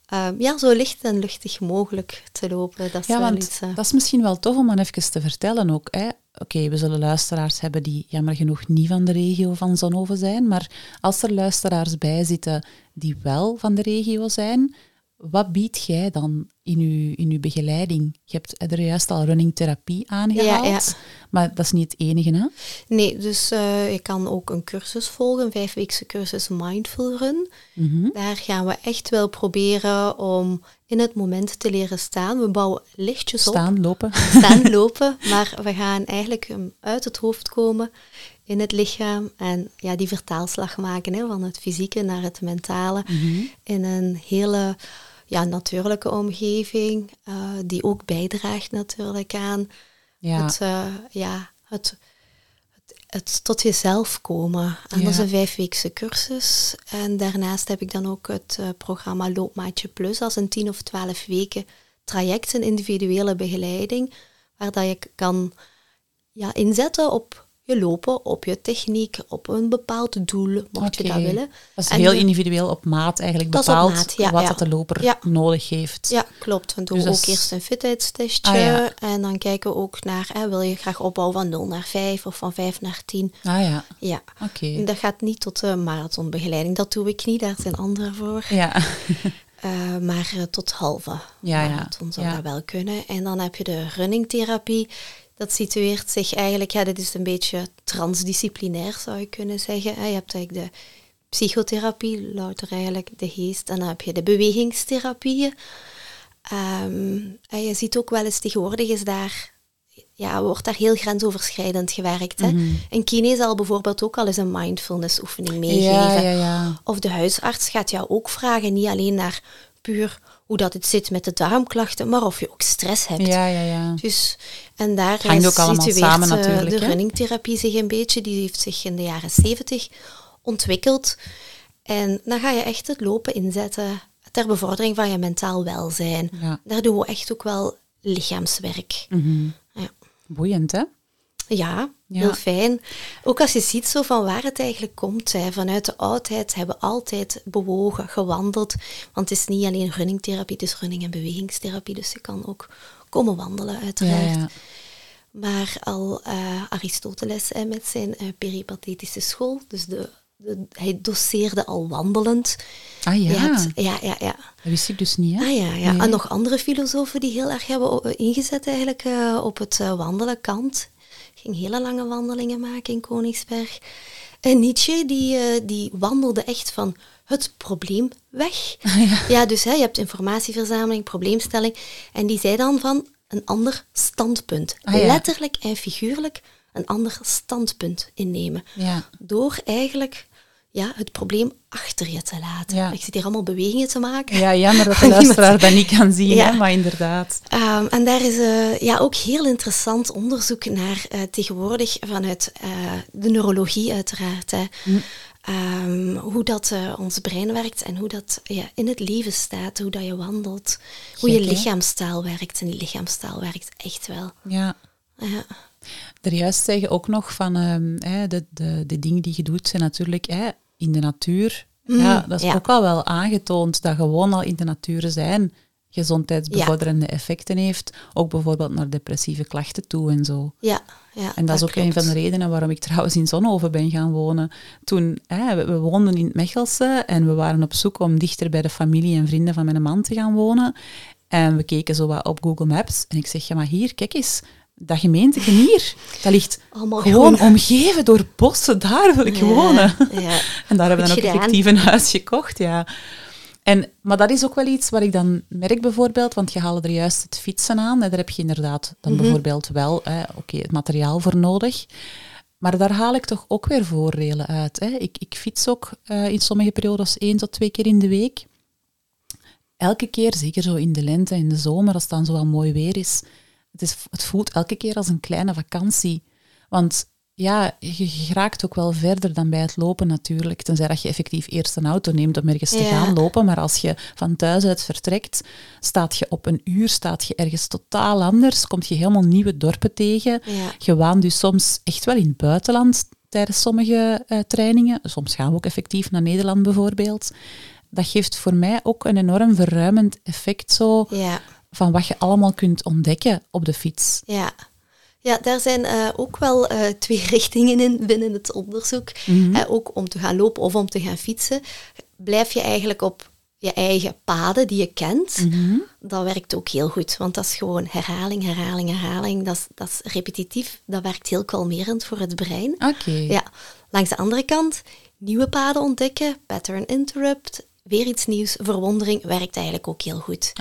ehm, ja, zo licht en luchtig mogelijk te lopen. Dat is Ja, want iets, eh, dat is misschien wel tof om aan even te vertellen ook. hè. Oké, we zullen luisteraars hebben die jammer genoeg niet van de regio van Zonhoven zijn, maar als er luisteraars bij zitten die wel van de regio zijn, wat biedt jij dan in uw, in uw begeleiding? Je hebt er juist al running therapie aangehaald, Ja, ja. maar dat is niet het enige, hè? Nee, dus eh, je kan ook een cursus volgen, een vijfweekse cursus Mindful Run. Mhm. Daar gaan we echt wel proberen om in het moment te leren staan. We bouwen lichtjes op. Staan, lopen. staan lopen, maar we gaan eigenlijk um, uit het hoofd komen in het lichaam en ja, die vertaalslag maken hè, van het fysieke naar het mentale Mhm. in een hele ja, natuurlijke omgeving eh, die ook bijdraagt natuurlijk aan Ja, het, eh, ja, het, het, tot jezelf komen. En dat is een vijfweekse cursus. En daarnaast heb ik dan ook het eh, programma Loopmaatje Plus als een tien of twaalf weken traject, een individuele begeleiding, waar dat je kan ja, inzetten op je lopen, op je techniek, op een bepaald doel, mocht je dat willen. dat is En heel de- individueel op maat eigenlijk bepaald maat, ja, wat ja. dat de loper Ja. nodig heeft. Ja, klopt. We doen Dus dat ook is- eerst een fitheidstestje. Ah. En dan kijken we ook naar, hè, wil je graag opbouwen van 0 naar 5 of van 5 naar 10? Ah ja, Ja. oké. Dat gaat niet tot de marathonbegeleiding. Dat doe ik niet, daar zijn anderen voor. Ja. Eh, maar eh, tot halve Ja, ja. marathon zou Ja. dat wel kunnen. En dan heb je de runningtherapie. Dat situeert zich eigenlijk, ja, dit is een beetje transdisciplinair zou je kunnen zeggen. Je hebt eigenlijk de psychotherapie, louter eigenlijk de geest. En dan heb je de bewegingstherapieën. Ehm, en je ziet ook wel eens tegenwoordig is daar, ja, wordt daar heel grensoverschrijdend gewerkt. Hè? Mhm. Een kine zal bijvoorbeeld ook al eens een mindfulness oefening meegeven. Ja, ja, ja. Of de huisarts gaat jou ook vragen, niet alleen naar puur hoe dat het zit met de darmklachten, maar of je ook stress hebt. Ja, ja, ja. Dus, en daar Hangt eh, ook allemaal situeert, samen eh, natuurlijk, de runningtherapie zich een beetje. Die heeft zich in de jaren zeventig ontwikkeld. En dan ga je echt het lopen inzetten ter bevordering van je mentaal welzijn. Ja. Daar doen we echt ook wel lichaamswerk. Mhm. Ja. Boeiend, hè? Ja, Ja. heel fijn. Ook als je ziet zo van waar het eigenlijk komt. Hè. Vanuit de oudheid hebben we altijd bewogen, gewandeld. Want het is niet alleen runningtherapie, het is running- en bewegingstherapie. Dus je kan ook komen wandelen, uiteraard. ja. Maar al eh, Aristoteles hè, met zijn eh, peripatetische school, dus de, de, hij doseerde al wandelend. Ah ja, hebt- ja, ja, ja. dat wist ik dus niet, hè? Ah ja, ja. Nee. En nog andere filosofen die heel erg hebben ingezet eigenlijk eh, op het wandelen. Kant ging hele lange wandelingen maken in Koningsberg. En Nietzsche die, eh, die wandelde echt van het probleem weg. ja. dus hè, je hebt informatieverzameling, probleemstelling. En die zei dan van een ander standpunt. Ah, ja. Letterlijk en figuurlijk een ander standpunt innemen. Ja. Door eigenlijk ja, het probleem achter je te laten. Ja. Ik zit hier allemaal bewegingen te maken. Ja, jammer dat de luisteraar dat niet kan zien, Ja. hè? maar inderdaad. Ehm, en daar is eh, ja, ook heel interessant onderzoek naar eh, tegenwoordig vanuit eh, de neurologie uiteraard. Hè. Ehm, hoe dat ons brein werkt en hoe dat ja, in het leven staat, hoe dat je wandelt, hoe je hè? lichaamstaal werkt. En die lichaamstaal werkt echt wel. Ja. Ja. Er juist zeggen ook nog van hè, de, de, de dingen die je doet zijn natuurlijk in de natuur. ja, dat is ja. ook al wel aangetoond dat gewoon al in de natuur zijn gezondheidsbevorderende effecten heeft. Ook bijvoorbeeld naar depressieve klachten toe en zo. Ja, ja, En dat is ook een van de klopt. redenen waarom ik trouwens in Zonhoven ben gaan wonen. Toen, hè, we, we woonden in het Mechelse en we waren op zoek om dichter bij de familie en vrienden van mijn man te gaan wonen. En we keken zo wat op Google Maps en ik zeg, ja maar hier, kijk eens, dat gemeenteke hier, dat ligt Allemaal gewoon groen. omgeven door bossen. Daar wil ik Ja, wonen. ja. En daar hebben we dan ook effectief een huis gekocht, ja. En, maar dat is ook wel iets wat ik dan merk bijvoorbeeld, want je haalde er juist het fietsen aan. En daar heb je inderdaad dan Mhm. bijvoorbeeld wel hè, oké, het materiaal voor nodig. Maar daar haal ik toch ook weer voordelen uit. Hè. Ik, ik fiets ook eh, in sommige periodes één tot twee keer in de week. Elke keer, zeker zo in de lente, in de zomer, als het dan zo wel mooi weer is, het, is, het voelt elke keer als een kleine vakantie. Want ja, je, je raakt ook wel verder dan bij het lopen natuurlijk. Tenzij dat je effectief eerst een auto neemt om ergens te gaan lopen. Maar als je van thuis uit vertrekt, staat je op een uur, staat je ergens totaal anders. Komt je helemaal nieuwe dorpen tegen. Ja. Je waant dus soms echt wel in het buitenland tijdens sommige eh, trainingen. Soms gaan we ook effectief naar Nederland bijvoorbeeld. Dat geeft voor mij ook een enorm verruimend effect zo Ja. Van wat je allemaal kunt ontdekken op de fiets. Ja. Ja, daar zijn eh, ook wel eh, twee richtingen in binnen het onderzoek. Eh, ook om te gaan lopen of om te gaan fietsen. Blijf je eigenlijk op je eigen paden die je kent. Dat werkt ook heel goed, want dat is gewoon herhaling, herhaling, herhaling. Dat is, dat is repetitief. Dat werkt heel kalmerend voor het brein. Oké. Ja, langs de andere kant, nieuwe paden ontdekken, pattern interrupt, weer iets nieuws, verwondering, werkt eigenlijk ook heel goed.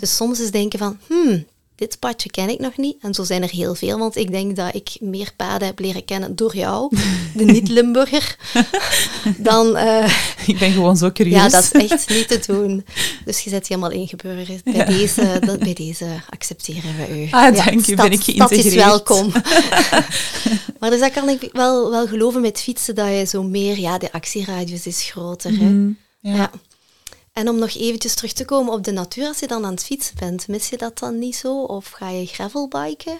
Dus soms is denken van, hmm, dit padje ken ik nog niet. En zo zijn er heel veel, want ik denk dat ik meer paden heb leren kennen door jou, de niet-Limburger, dan... eh, Ik ben gewoon zo curieus. ja, dat is echt niet te doen. Dus je zit helemaal ingeburgerd. Bij, deze, dat, bij deze accepteren we u. Ah, dank u, ben ik Dat is geïntegreerd. welkom. maar dus dat kan ik wel, wel geloven met fietsen, dat je zo meer... Ja, de actieradius is groter. hè. Mhm, ja. Ja. En om nog eventjes terug te komen op de natuur, als je dan aan het fietsen bent, mis je dat dan niet zo? Of ga je gravelbiken?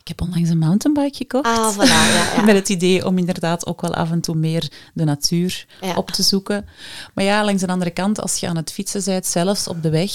Ik heb onlangs een mountainbike gekocht. Ah, voilà, ja, ja. Met het idee om inderdaad ook wel af en toe meer de natuur Ja. op te zoeken. Maar ja, langs de andere kant, als je aan het fietsen bent, zelfs op de weg,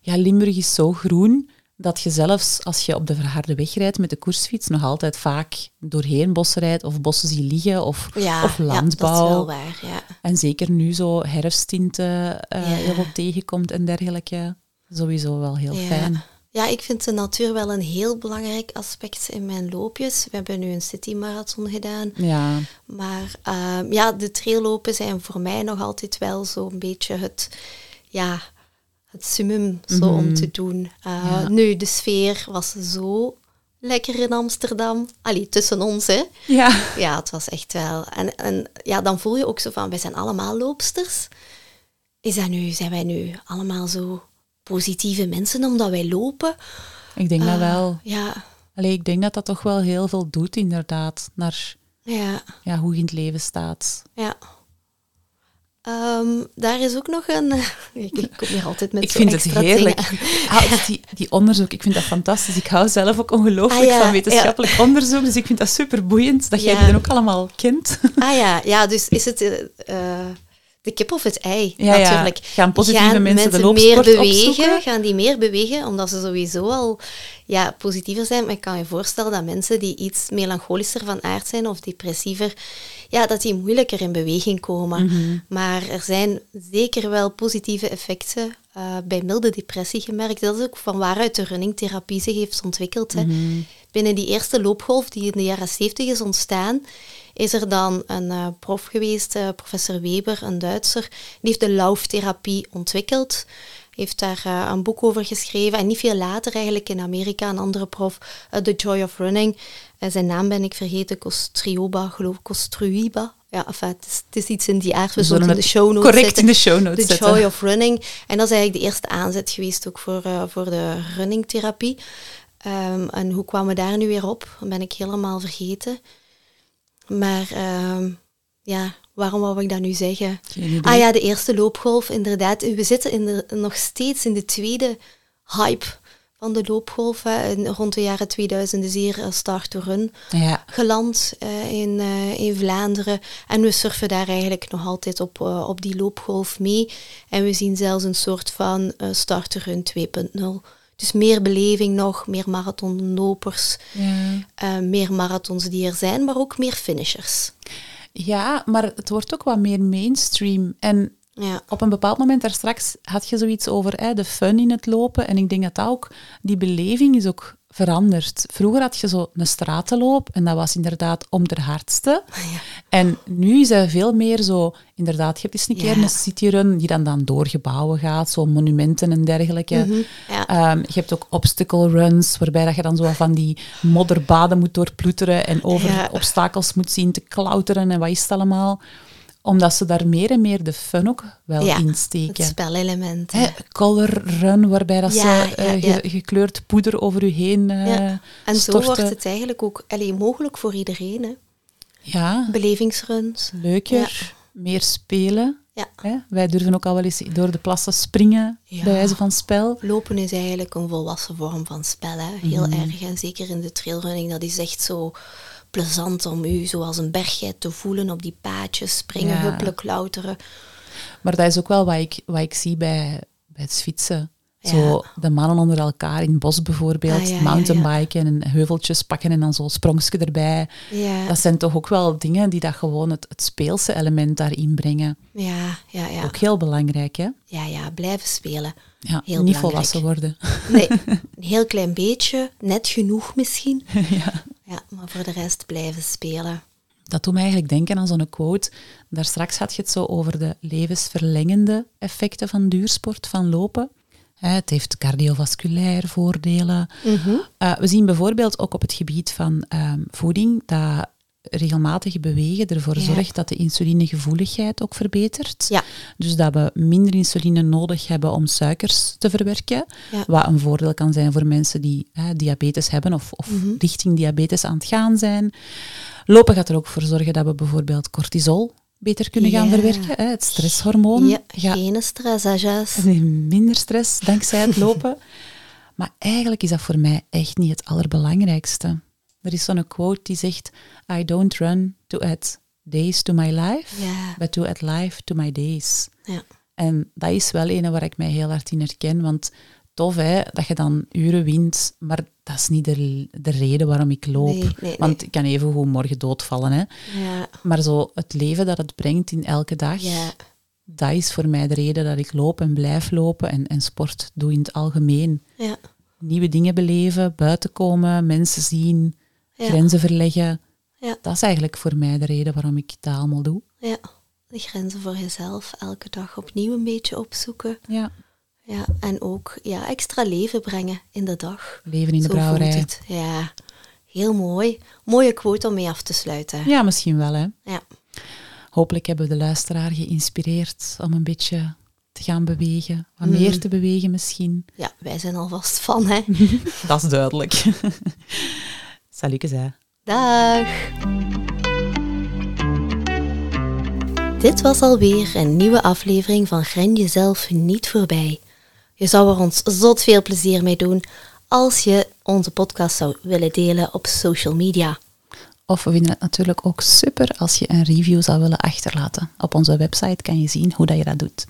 ja, Limburg is zo groen dat je zelfs als je op de verharde weg rijdt met de koersfiets nog altijd vaak doorheen bossen rijdt of bossen ziet liggen of, Ja, of ja, landbouw. dat is wel waar, ja. En zeker nu zo herfsttinten eh heel wat tegenkomt en dergelijke. Sowieso wel heel fijn. Ja, ik vind de natuur wel een heel belangrijk aspect in mijn loopjes. We hebben nu een citymarathon gedaan. Ja, Maar ehm, ja, de traillopen zijn voor mij nog altijd wel zo'n beetje het, ja, het summum zo om te doen. Eh, Ja. Nu, de sfeer was zo lekker in Amsterdam. Allee, tussen ons, hè. ja. Ja, het was echt wel. En, en ja, dan voel je ook zo van, wij zijn allemaal loopsters. Is dat nu, zijn wij nu allemaal zo positieve mensen omdat wij lopen? ik denk dat Ah, wel. Ja, Allee, ik denk dat dat toch wel heel veel doet, inderdaad, naar ja, ja, hoe je in het leven staat. ja. Ehm, daar is ook nog een... ik, ik kom hier altijd met ik vind het heerlijk. Ah, die, die onderzoek, ik vind dat fantastisch. Ik hou zelf ook ongelooflijk Ah, ja, van wetenschappelijk onderzoek, dus ik vind dat super boeiend dat jij Ja. die dan ook allemaal kent. Ah ja, ja, dus is het eh, eh, de kip of het ei, natuurlijk. Gaan positieve mensen de loopsport meer bewegen? opzoeken? Gaan die meer bewegen, omdat ze sowieso al ja, positiever zijn? Maar ik kan je voorstellen dat mensen die iets melancholischer van aard zijn of depressiever, ja, dat die moeilijker in beweging komen. Mhm. Maar er zijn zeker wel positieve effecten eh, bij milde depressie gemerkt. Dat is ook van waaruit de runningtherapie zich heeft ontwikkeld. Hè. Mhm. Binnen die eerste loopgolf die in de jaren 70 is ontstaan, is er dan een eh, prof geweest, eh, professor Weber, een Duitser, die heeft de lauftherapie ontwikkeld. Heeft daar eh, een boek over geschreven. En niet veel later eigenlijk in Amerika een andere prof, eh, The Joy of Running. Eh, zijn naam ben ik vergeten, Kostrioba, geloof ik, Kostruiba. Ja, enfin, het, is, het is iets in die aard. We, We zullen in de show notes correct zetten. in de show notes The zetten. Joy of Running. En dat is eigenlijk de eerste aanzet geweest ook voor, voor de runningtherapie. Ehm, en hoe kwamen we daar nu weer op? Dat ben ik helemaal vergeten. Maar ehm, ja, waarom wou ik dat nu zeggen? Ah ja, de eerste loopgolf, inderdaad. We zitten in de, nog steeds in de tweede hype van de loopgolf. Hè. Rond de jaren 2000 is hier Start to Run Ja, geland eh, in, eh, in Vlaanderen. En we surfen daar eigenlijk nog altijd op, eh, op die loopgolf mee. En we zien zelfs een soort van Start to Run 2.0. Dus meer beleving nog, meer marathonlopers, ja. meer marathons die er zijn, maar ook meer finishers. Ja, maar het wordt ook wat meer mainstream. En Ja, op een bepaald moment daar straks had je zoiets over hè, de fun in het lopen. En ik denk dat dat ook, die beleving is ook veranderd. Vroeger had je zo een stratenloop en dat was inderdaad om de hardste. Ja. En nu is veel meer zo, inderdaad, je hebt eens een keer een cityrun die dan, dan door gebouwen gaat, zo monumenten en dergelijke. Mhm, ja. Ehm, je hebt ook obstacle runs, waarbij dat je dan zo van die modderbaden moet doorploeteren en over obstakels moet zien te klauteren en wat is het allemaal. Omdat ze daar meer en meer de fun ook wel Ja, in Het steken. spelelement. Hè, color run, waarbij dat Ja, ze ja, eh, ge- gekleurd poeder over u heen Ja. En zo wordt het eigenlijk ook allee, mogelijk voor iedereen. Hè. Ja, Belevingsruns. leuker, meer spelen. Ja. Hè? Wij durven ook al wel eens door de plassen springen, Ja. bij wijze van spel. Lopen is eigenlijk een volwassen vorm van spel. Hè. Heel Mhm. erg. En zeker in de trailrunning, dat is echt zo plezant om u zoals een bergheid te voelen op die paadjes, springen, Ja. huppelen, klauteren. Maar dat is ook wel wat ik, wat ik zie bij, bij het fietsen. Ja. Zo de mannen onder elkaar in het bos bijvoorbeeld, Ah, ja, mountainbiken en heuveltjes pakken en dan zo sprongske erbij. Dat zijn toch ook wel dingen die dat gewoon het, het speelse element daarin brengen. ja, ja, ja. Ook heel belangrijk, hè? ja, ja, blijven spelen. Ja, Heel niet belangrijk. volwassen worden. Nee, een heel klein beetje, net genoeg misschien. ja. Ja, maar voor de rest blijven spelen. Dat doet me eigenlijk denken aan zo'n quote. Daar straks had je het zo over de levensverlengende effecten van duursport, van lopen. Het heeft cardiovasculair voordelen. Eh, we zien bijvoorbeeld ook op het gebied van ehm, voeding dat regelmatig bewegen ervoor Ja. zorgt dat de insulinegevoeligheid ook verbetert. Ja. Dus dat we minder insuline nodig hebben om suikers te verwerken. Ja. Wat een voordeel kan zijn voor mensen die hè, diabetes hebben of, of Mhm. richting diabetes aan het gaan zijn. Lopen gaat er ook voor zorgen dat we bijvoorbeeld cortisol beter kunnen gaan Ja. verwerken. Hè, het stresshormoon. Ja, geen stress, hè? Minder stress dankzij het lopen. maar eigenlijk is dat voor mij echt niet het allerbelangrijkste. Er is zo'n quote die zegt: I don't run to add days to my life, Ja, but to add life to my days. ja. En dat is wel een waar ik mij heel hard in herken. Want tof hè, dat je dan uren wint, maar dat is niet de, de reden waarom ik loop. Nee, nee, nee. Want ik kan even goed morgen doodvallen. Hè. Ja, Maar zo het leven dat het brengt in elke dag, ja, dat is voor mij de reden dat ik loop en blijf lopen en, en sport doe in het algemeen. ja, Nieuwe dingen beleven, buiten komen, mensen zien, grenzen verleggen. Ja. Dat is eigenlijk voor mij de reden waarom ik dat allemaal doe. ja. De grenzen voor jezelf elke dag opnieuw een beetje opzoeken. Ja, Ja, en ook ja, extra leven brengen in de dag. leven in de Zo brouwerij. het. Ja, heel mooi. Mooie quote om mee af te sluiten. Ja, misschien wel hè. Ja. Hopelijk hebben we de luisteraar geïnspireerd om een beetje te gaan bewegen. Wat Mhm. meer te bewegen misschien. Ja, wij zijn alvast van, hè. Dat is duidelijk. Salutjes hè. Dag! Dit was alweer een nieuwe aflevering van Gren jezelf niet voorbij. Je zou er ons zot veel plezier mee doen als je onze podcast zou willen delen op social media. Of we vinden het natuurlijk ook super als je een review zou willen achterlaten. Op onze website kan je zien hoe dat je dat doet.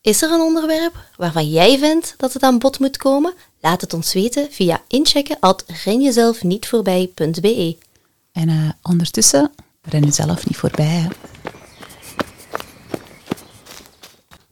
Is er een onderwerp waarvan jij vindt dat het aan bod moet komen? Laat het ons weten via inchecken at renjezelfnietvoorbij.be. En eh, ondertussen, ren jezelf niet voorbij. Hè.